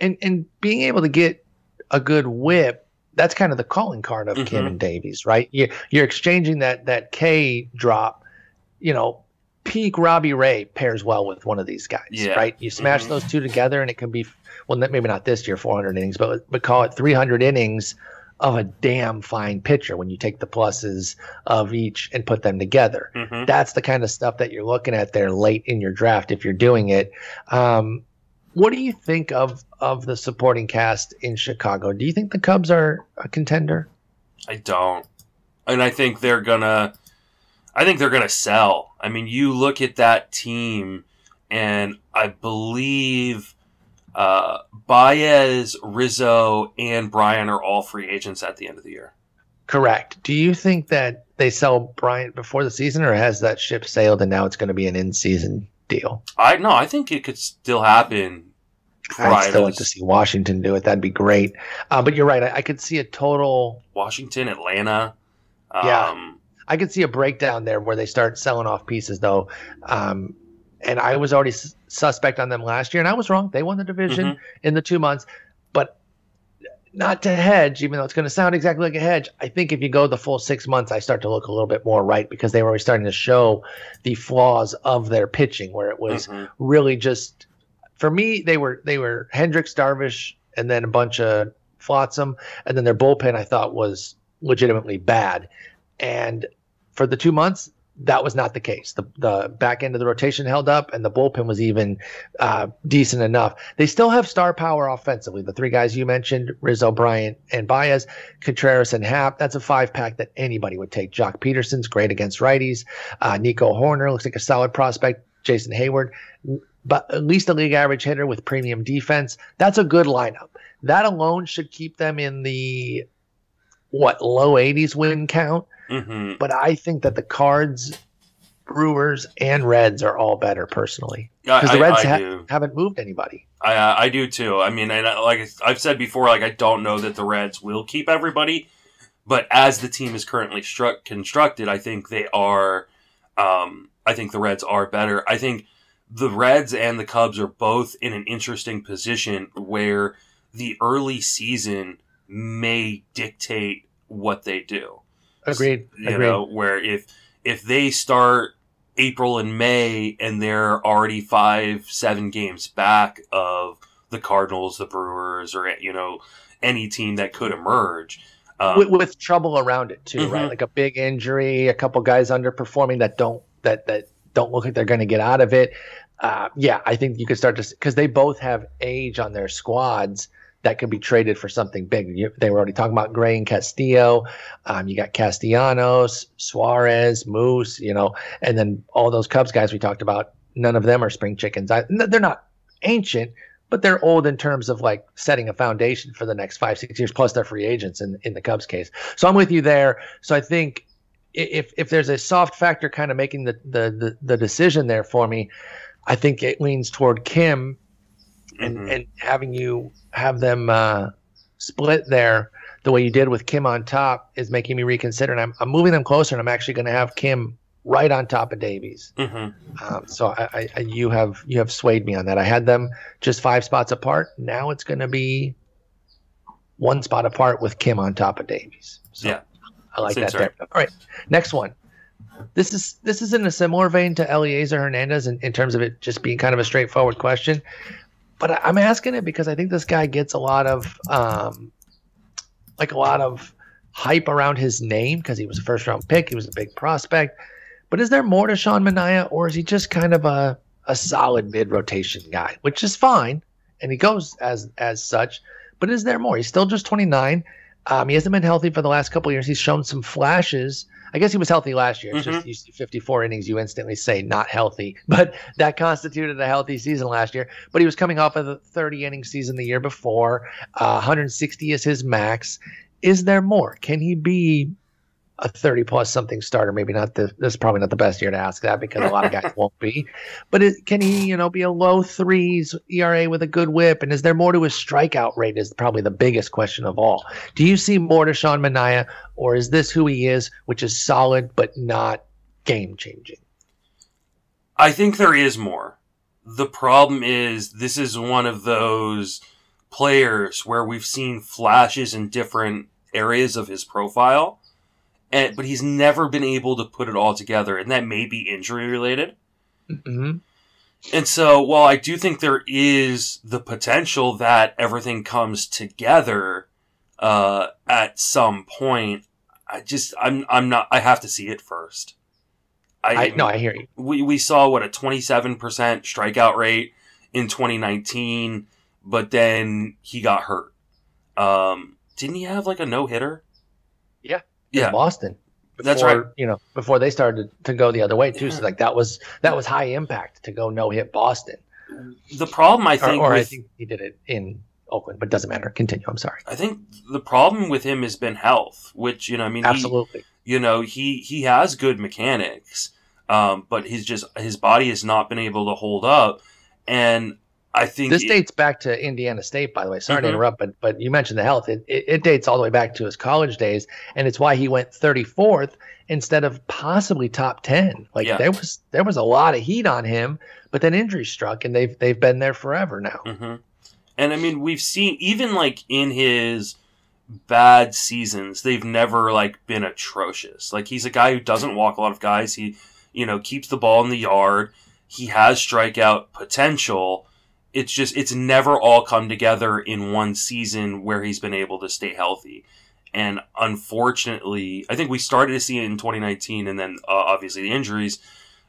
Speaker 1: And and being able to get a good whip that's kind of the calling card of mm-hmm. Kim and Davies, right? You, you're exchanging that that K drop. You know, peak Robbie Ray pairs well with one of these guys, yeah. right? You smash mm-hmm. those two together, and it can be well, maybe not this year, 400 innings, but but call it 300 innings of a damn fine pitcher when you take the pluses of each and put them together. Mm-hmm. That's the kind of stuff that you're looking at there late in your draft if you're doing it. Um, what do you think of of the supporting cast in Chicago? Do you think the Cubs are a contender?
Speaker 2: I don't, and I think they're gonna. I think they're gonna sell. I mean, you look at that team, and I believe uh, Baez, Rizzo, and Bryant are all free agents at the end of the year.
Speaker 1: Correct. Do you think that they sell Bryant before the season, or has that ship sailed and now it's going to be an in-season deal.
Speaker 2: I no, I think it could still happen.
Speaker 1: I'd still like to see Washington do it. That'd be great. Uh, but you're right. I, I, could see a total
Speaker 2: Washington, Atlanta. Um,
Speaker 1: yeah, I could see a breakdown there where they start selling off pieces though. Um, and I was already suspect on them last year, and I was wrong. They won the division mm-hmm. in the two months, but not to hedge, even though it's going to sound exactly like a hedge. I think if you go the full six months, I start to look a little bit more right because they were starting to show the flaws of their pitching, where it was mm-hmm. really just for me they were they were Hendricks, Darvish, and then a bunch of Flotsam, and then their bullpen I thought was legitimately bad. And for the two months, that was not the case. The the back end of the rotation held up, and the bullpen was even uh, decent enough. They still have star power offensively. The three guys you mentioned, Rizzo, Bryant, and Baez, Contreras, and Happ. That's a five pack that anybody would take. Joc Pederson's great against righties. Uh, Nico Hoerner looks like a solid prospect. Jason Heyward, but at least a league average hitter with premium defense. That's a good lineup. That alone should keep them in the what low 80s win count. Mm-hmm. But I think that the Cards, Brewers, and Reds are all better personally because the Reds I, I ha- haven't moved anybody.
Speaker 2: I uh, I do too. I mean, and like I've said before, like I don't know that the Reds will keep everybody, but as the team is currently struck constructed, I think they are. Um, I think the Reds are better. I think the Reds and the Cubs are both in an interesting position where the early season may dictate what they do.
Speaker 1: Agreed.
Speaker 2: You
Speaker 1: Agreed.
Speaker 2: know, where if if they start April and May and they're already five, seven games back of the Cardinals, the Brewers, or you know any team that could emerge.
Speaker 1: Um, with, with, trouble around it too, mm-hmm. right? Like a big injury, a couple guys underperforming that don't that that don't look like they're going to get out of it. Uh, yeah, I think you could start to because they both have age on their squads that could be traded for something big. You, they were already talking about Gray and Castillo. Um, you got Castellanos, Suarez, Moose, you know, and then all those Cubs guys we talked about. None of them are spring chickens. I, they're not ancient, but they're old in terms of like setting a foundation for the next five, six years. Plus, they're free agents in in the Cubs case. So I'm with you there. So I think if if there's a soft factor kind of making the the the, the decision there for me, I think it leans toward Kim and mm-hmm. and having you have them uh, split there the way you did with Kim on top is making me reconsider. And I'm, I'm moving them closer, and I'm actually going to have Kim right on top of Davies.
Speaker 2: Mm-hmm.
Speaker 1: Um, so I, I, you have you have swayed me on that. I had them just five spots apart. Now it's going to be one spot apart with Kim on top of Davies. So
Speaker 2: yeah,
Speaker 1: I like Seems that. Right. All right, next one. This is this is in a similar vein to Elieser Hernandez in, in terms of it just being kind of a straightforward question, but I, am asking it because I think this guy gets a lot of um, like a lot of hype around his name because he was a first round pick. He was a big prospect. But is there more to Sean Manaea, or is he just kind of a, a solid mid rotation guy, which is fine, and he goes as as such. But is there more? He's still just 29. Um, he hasn't been healthy for the last couple years. He's shown some flashes. I guess he was healthy last year. It's mm-hmm. just you see 54 innings, you instantly say not healthy, but that constituted a healthy season last year. But he was coming off of the 30 inning season the year before. Uh, 160 is his max. Is there more? Can he be a 30 plus something starter. Maybe not the, this is probably not the best year to ask that because a lot of guys won't be. But it, can he, you know, be a low threes ERA with a good whip? And is there more to his strikeout rate? Is probably the biggest question of all. Do you see more to Sean Manaea, or is this who he is, which is solid but not game changing?
Speaker 2: I think there is more. The problem is this is one of those players where we've seen flashes in different areas of his profile and but he's never been able to put it all together, and that may be injury related.
Speaker 1: Mm-hmm.
Speaker 2: And so, while I do think there is the potential that everything comes together uh, at some point, I just I'm I'm not. I have to see it first.
Speaker 1: I, I no, I hear you.
Speaker 2: We we saw what a 27 percent strikeout rate in 2019, but then he got hurt. Um, didn't he have like a no hitter?
Speaker 1: Yeah
Speaker 2: yeah.
Speaker 1: Boston.
Speaker 2: Before, That's right.
Speaker 1: You know, before they started to go the other way too. Yeah. So like that was that was high impact to go no hit Boston.
Speaker 2: The problem I think,
Speaker 1: or, or
Speaker 2: with,
Speaker 1: I think he did it in Oakland, but doesn't matter. Continue. I'm sorry.
Speaker 2: I think the problem with him has been health, which you know, I mean,
Speaker 1: absolutely.
Speaker 2: He, you know, he he has good mechanics, um, but he's just his body has not been able to hold up, and I think
Speaker 1: this it, dates back to Indiana State, by the way. Sorry mm-hmm. to interrupt, but but you mentioned the health. It, it, it dates all the way back to his college days, and it's why he went 34th instead of possibly top 10. Like yeah. there was there was a lot of heat on him, but then injury struck, and they've they've been there forever now.
Speaker 2: Mm-hmm. And I mean, we've seen even like in his bad seasons, they've never like been atrocious. Like he's a guy who doesn't walk a lot of guys. He you know keeps the ball in the yard. He has strikeout potential it's just it's never all come together in one season where he's been able to stay healthy. And unfortunately, I think we started to see it in 2019, and then uh, obviously the injuries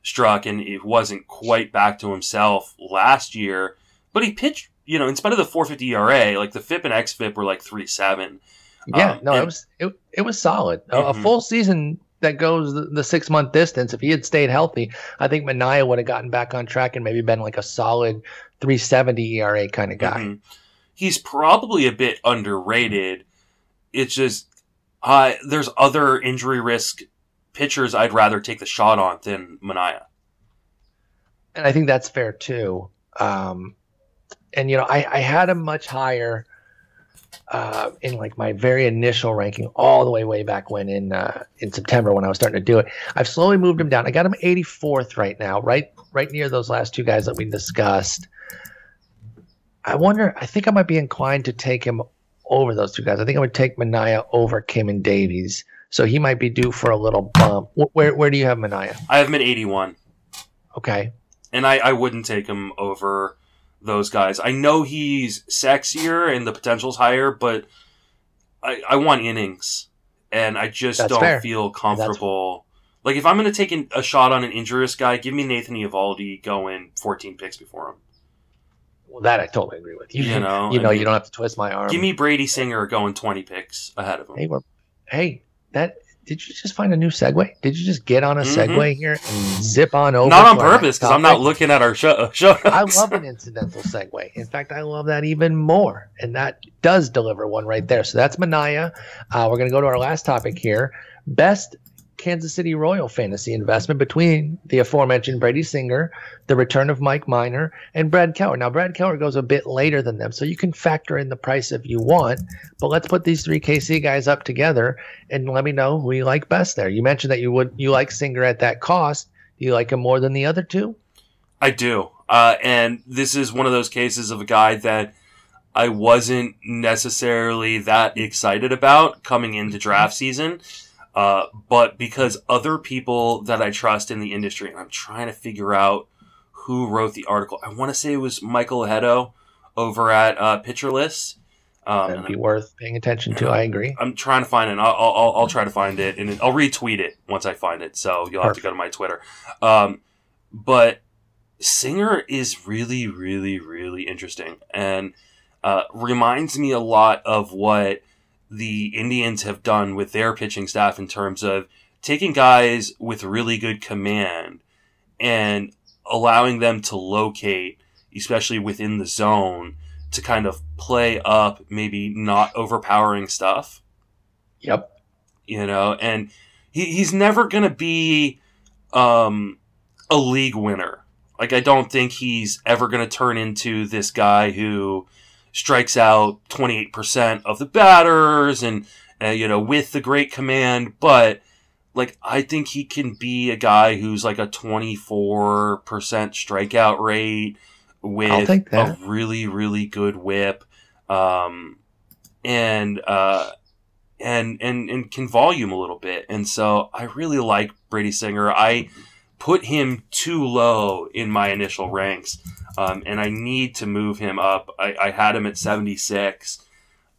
Speaker 2: struck, and it wasn't quite back to himself last year. But he pitched, you know, in spite of the 450 ERA, like the FIP and XFIP were like three seven.
Speaker 1: Yeah, um, no, and, it was it, it was solid. Mm-hmm. A, full season that goes the, the six month distance. If he had stayed healthy, I think Manaea would have gotten back on track and maybe been like a solid 370 ERA kind of guy. Mm-hmm.
Speaker 2: He's probably a bit underrated. It's just uh, there's other injury risk pitchers I'd rather take the shot on than Manaea.
Speaker 1: And I think that's fair too. Um, and you know, I, I had him much higher uh, in like my very initial ranking, all the way way back when in uh, in September when I was starting to do it. I've slowly moved him down. I got him 84th right now, right right near those last two guys that we discussed. I wonder. I think I might be inclined to take him over those two guys. I think I would take Manaea over Kim and Davies. So he might be due for a little bump. Where where do you have Manaea?
Speaker 2: I have him at 81.
Speaker 1: Okay.
Speaker 2: And I, I wouldn't take him over those guys. I know he's sexier and the potential's higher, but I, I want innings. And I just That's don't fair. feel comfortable. Like, if I'm going to take a shot on an injurious guy, give me Nathan Eovaldi going 14 picks before him.
Speaker 1: Well, that I totally agree with you. You know, you know, I mean, you don't have to twist my arm.
Speaker 2: Give me Brady Singer going twenty picks ahead of him.
Speaker 1: Hey, we're, hey, that did you just find a new segue? Did you just get on a mm-hmm. segue here and zip on over?
Speaker 2: Not on purpose, because I'm not looking at our show. show
Speaker 1: I love an incidental segue. In fact, I love that even more, and that does deliver one right there. So that's Manaea. Uh, we're going to go to our last topic here: best Kansas City Royal fantasy investment between the aforementioned Brady Singer, the return of Mike Minor, and Brad Keller. Now, Brad Keller goes a bit later than them, so you can factor in the price if you want. But let's put these three KC guys up together and let me know who you like best there. You mentioned that you would you like Singer at that cost. Do you like him more than the other two?
Speaker 2: I do, uh, and this is one of those cases of a guy that I wasn't necessarily that excited about coming into draft season. Uh, but because other people that I trust in the industry, and I'm trying to figure out who wrote the article. I want to say it was Michael Ajeto over at uh, List.
Speaker 1: Um, That'd be worth paying attention to. I agree.
Speaker 2: I'm trying to find it. I'll, I'll, I'll, try to find it, and I'll retweet it once I find it. So you'll have to go to my Twitter. Um, but Singer is really, really, really interesting, and uh, reminds me a lot of what the Indians have done with their pitching staff in terms of taking guys with really good command and allowing them to locate, especially within the zone, to kind of play up maybe not overpowering stuff.
Speaker 1: Yep.
Speaker 2: You know, and he, he's never going to be um, a league winner. Like, I don't think he's ever going to turn into this guy who strikes out 28% of the batters and, uh, you know, with the great command. But, like, I think he can be a guy who's like a 24% strikeout rate with a really, really good whip. Um, and, uh, and, and, and can volume a little bit. And so I really like Brady Singer. I put him too low in my initial ranks um, and I need to move him up. I, I had him at 76.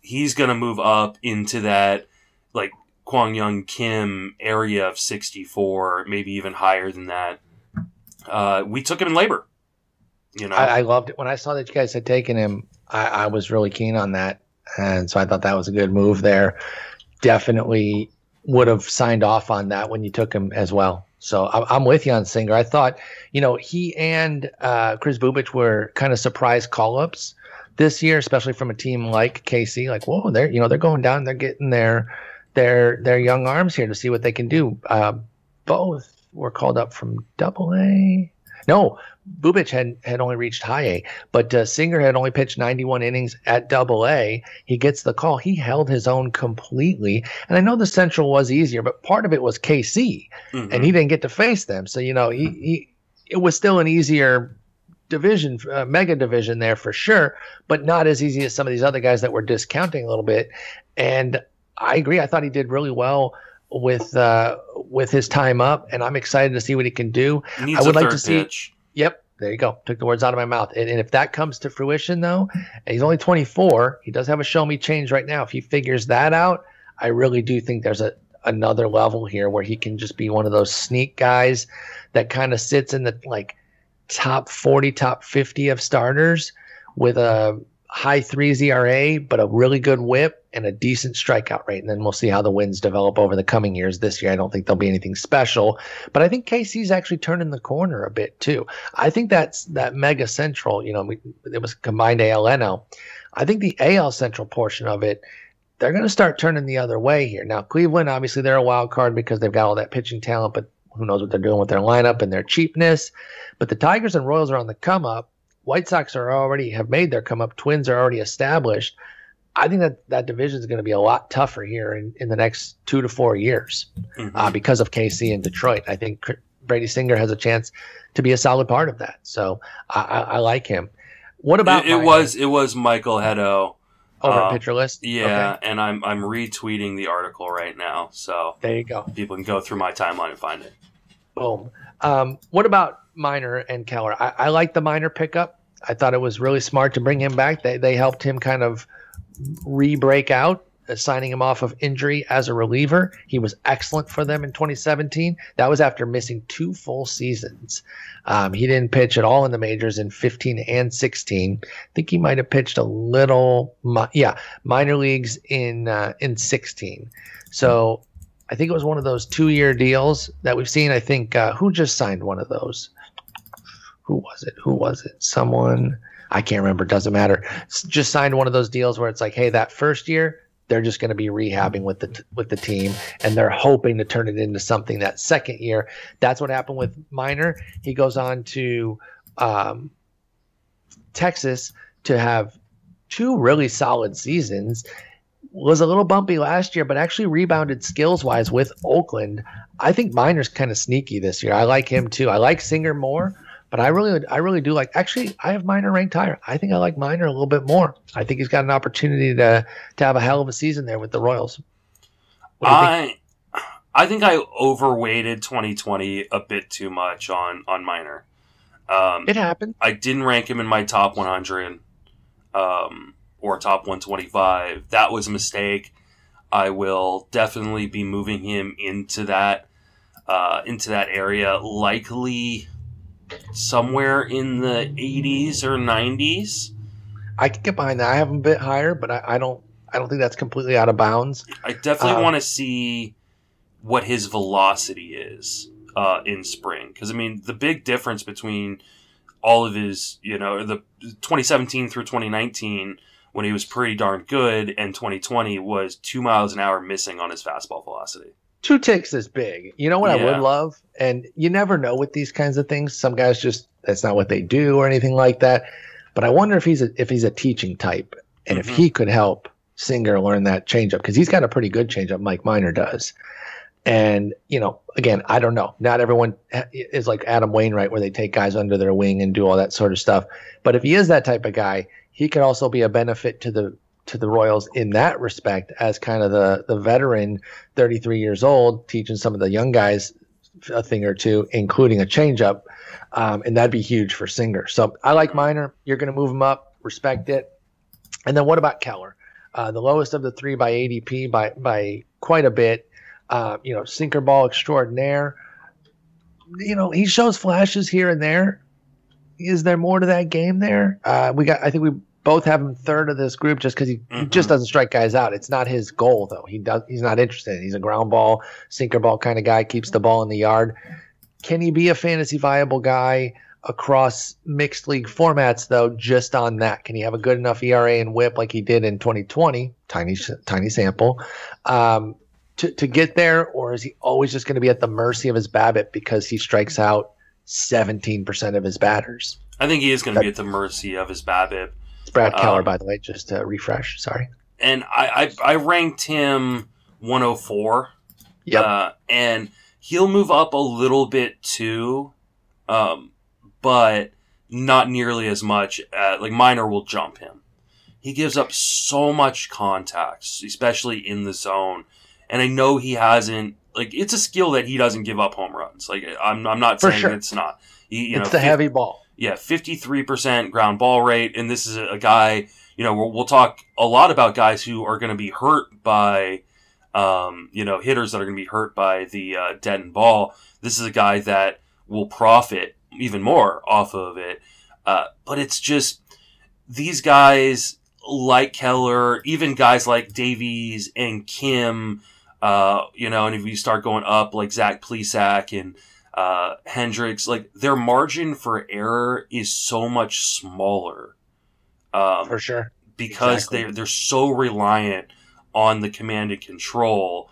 Speaker 2: He's going to move up into that like Kwang Hyun Kim area of 64, maybe even higher than that. Uh, we took him in LABR. You know,
Speaker 1: I, I, loved it when I saw that you guys had taken him. I, I was really keen on that, and so I thought that was a good move there. Definitely would have signed off on that when you took him as well. So I'm with you on Singer. I thought, you know, he and uh, Kris Bubic were kind of surprise call ups this year, especially from a team like KC. Like, whoa, they're you know they're going down, they're getting their their their young arms here to see what they can do. Uh, both were called up from Double A. No, Bubic had, had only reached high A, but uh, Singer had only pitched 91 innings at double A. He gets the call. He held his own completely. And I know the Central was easier, but part of it was KC, mm-hmm. and he didn't get to face them. So, you know, he, he it was still an easier division, uh, mega division there for sure, but not as easy as some of these other guys that were discounting a little bit. And I agree. I thought he did really well with uh, with his time up, and I'm excited to see what he can do.
Speaker 2: He I would like to see. Pitch.
Speaker 1: Yep, there you go. Took the words out of my mouth. And, and if that comes to fruition, though, he's only 24. He does have a show me change right now. If he figures that out, I really do think there's a another level here where he can just be one of those sneak guys that kind of sits in the like top 40, top 50 of starters with a high threes ERA, but a really good whip and a decent strikeout rate. And then we'll see how the wins develop over the coming years. This year, I don't think there'll be anything special, but I think KC's actually turning the corner a bit too. I think that's that mega central, you know, it was combined ALNL. I think the AL central portion of it, they're going to start turning the other way here. Now, Cleveland, obviously, they're a wild card because they've got all that pitching talent, but who knows what they're doing with their lineup and their cheapness. But the Tigers and Royals are on the come up White Sox are already have made their come up. Twins are already established. I think that that division is going to be a lot tougher here in, in the next two to four years mm-hmm. uh, because of KC and Detroit. I think Brady Singer has a chance to be a solid part of that. So I, I, I like him. What about
Speaker 2: it? it was it was Michael Ajeto
Speaker 1: over uh, Pitcher List.
Speaker 2: Yeah, okay. and I'm I'm retweeting the article right now, so
Speaker 1: there you go.
Speaker 2: People can go through my timeline and find it.
Speaker 1: Boom. Um, what about Minor and Keller. I, I like the Minor pickup. I thought it was really smart to bring him back. They they helped him kind of re-break out, uh, signing him off of injury as a reliever. He was excellent for them in 2017. That was after missing two full seasons. Um, he didn't pitch at all in the majors in 15 and 16. I think he might have pitched a little, yeah, minor leagues in uh, in 16. So I think it was one of those two-year deals that we've seen. I think uh, who just signed one of those? Who was it? Who was it? Someone I can't remember. Doesn't matter. Just signed one of those deals where it's like, hey, that first year, they're just going to be rehabbing with the with the team, and they're hoping to turn it into something that second year. That's what happened with Minor. He goes on to um, Texas to have two really solid seasons. Was a little bumpy last year, but actually rebounded skills wise with Oakland. I think Minor's kind of sneaky this year. I like him too. I like Singer more, but I really, I really do like. Actually, I have Minor ranked higher. I think I like Minor a little bit more. I think he's got an opportunity to to have a hell of a season there with the Royals.
Speaker 2: I, think? I think I overweighted 2020 a bit too much on on Minor.
Speaker 1: Um, it happened.
Speaker 2: I didn't rank him in my top 100 um, or top 125. That was a mistake. I will definitely be moving him into that uh, into that area, likely somewhere in the 80s or 90s.
Speaker 1: I can get behind that. I have him a bit higher, but I, I don't. I don't think that's completely out of bounds.
Speaker 2: I definitely um, want to see what his velocity is uh, in spring. Because I mean, the big difference between all of his, you know, the 2017 through 2019 when he was pretty darn good, and 2020 was two miles an hour missing on his fastball velocity.
Speaker 1: Two ticks is big. You know what yeah. I would love, and you never know with these kinds of things. Some guys just that's not what they do or anything like that. But I wonder if he's a, if he's a teaching type, and mm-hmm. if he could help Singer learn that changeup because he's got a pretty good changeup. Mike Minor does. And, you know, again, I don't know. Not everyone is like Adam Wainwright, where they take guys under their wing and do all that sort of stuff. But if he is that type of guy, he could also be a benefit to the to the Royals in that respect as kind of the the veteran, 33 years old, teaching some of the young guys a thing or two, including a changeup, um, and that'd be huge for Singer. So I like Minor. You're going to move him up, respect it. And then what about Keller? Uh, the lowest of the three by ADP by by quite a bit uh, you know, sinker ball extraordinaire. You know, he shows flashes here and there. Is there more to that game there? Uh, we got. I think we both have him third of this group just because he, mm-hmm. he, just doesn't strike guys out. It's not his goal though. He does. He's not interested. He's a ground ball, sinker ball kind of guy. Keeps the ball in the yard. Can he be a fantasy viable guy? across mixed league formats though just on that can he have a good enough era and whip like he did in 2020 tiny tiny sample um, to, to get there, or is he always just going to be at the mercy of his BABIP because he strikes out 17% of his batters?
Speaker 2: I think he is going to be at the mercy of his BABIP.
Speaker 1: Brad Keller, um, by the way, just to refresh. Sorry.
Speaker 2: And I, I, I ranked him 104. Yeah. Uh, and he'll move up a little bit too, um, but not nearly as much. At, like Minor will jump him. He gives up so much contacts, especially in the zone and I know he hasn't like it's a skill that he doesn't give up home runs. Like I'm I'm not saying sure. it's not.
Speaker 1: He, you it's know, the 50, heavy ball.
Speaker 2: Yeah, 53% ground ball rate and this is a, guy, you know, we'll, talk a lot about guys who are going to be hurt by um, you know, hitters that are going to be hurt by the uh, dead and ball. This is a guy that will profit even more off of it. Uh, but it's just these guys like Keller, even guys like Davies and Kim, uh, you know, and if you start going up like Zach Plesac and uh, Hendricks, like their margin for error is so much smaller.
Speaker 1: Um, for sure.
Speaker 2: Because exactly. they're, they're so reliant on the command and control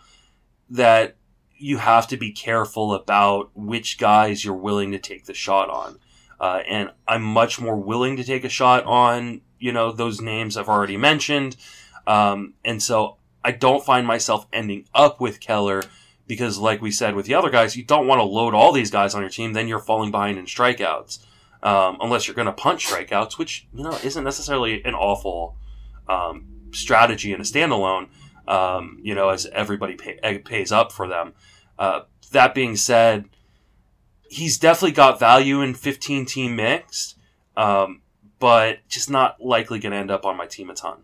Speaker 2: that you have to be careful about which guys you're willing to take the shot on. Uh, and I'm much more willing to take a shot on, you know, those names I've already mentioned. Um, and so I don't find myself ending up with Keller because, like we said with the other guys, you don't want to load all these guys on your team. Then you're falling behind in strikeouts, um, unless you're going to punch strikeouts, which you know isn't necessarily an awful um, strategy in a standalone. Um, you know, as everybody pay, eh, pays up for them. Uh, that being said, he's definitely got value in 15 team mixed, um, but just not likely going to end up on my team a ton.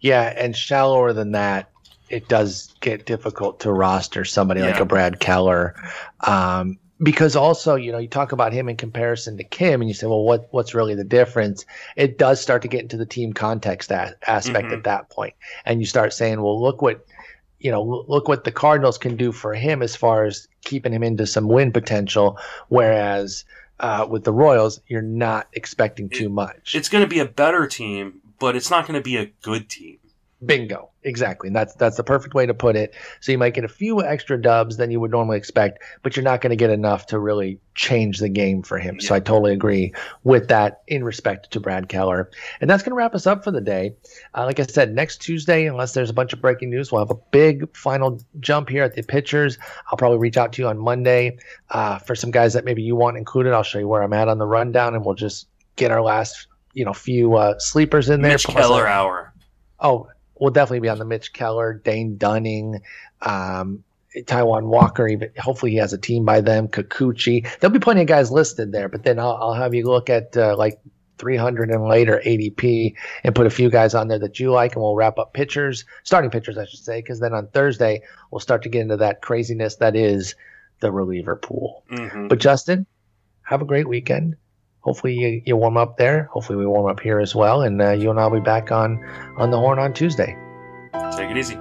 Speaker 1: Yeah, and shallower than that, it does get difficult to roster somebody yeah. like a Brad Keller. Um, because also, you know, you talk about him in comparison to Kim, and you say, well, what what's really the difference? It does start to get into the team context a- aspect mm-hmm. at that point, and you start saying, well, look what you know, look what the Cardinals can do for him as far as keeping him into some win potential, whereas uh, with the Royals, you're not expecting too much.
Speaker 2: It's going to be a better team, but it's not going to be a good team.
Speaker 1: Bingo. Exactly. And that's that's the perfect way to put it. So you might get a few extra dubs than you would normally expect, but you're not going to get enough to really change the game for him. Yeah. So I totally agree with that in respect to Brad Keller. And that's going to wrap us up for the day. Uh, like I said, next Tuesday, unless there's a bunch of breaking news, we'll have a big final jump here at the pitchers. I'll probably reach out to you on Monday uh, for some guys that maybe you want included. I'll show you where I'm at on the rundown, and we'll just get our last you know few uh, sleepers in there.
Speaker 2: Mitch Keller hour.
Speaker 1: Oh, we'll definitely be on the Mitch Keller, Dane Dunning, um, Taijuan Walker. Even hopefully he has a team by them. Kikuchi. There'll be plenty of guys listed there, but then I'll, I'll have you look at uh, like 300 and later ADP and put a few guys on there that you like, and we'll wrap up pitchers, starting pitchers, I should say, because then on Thursday we'll start to get into that craziness that is the reliever pool. Mm-hmm. But Justin, have a great weekend hopefully you, you warm up there. Hopefully we warm up here as well, and uh, you and I'll be back on on the horn on Tuesday.
Speaker 2: Take it easy.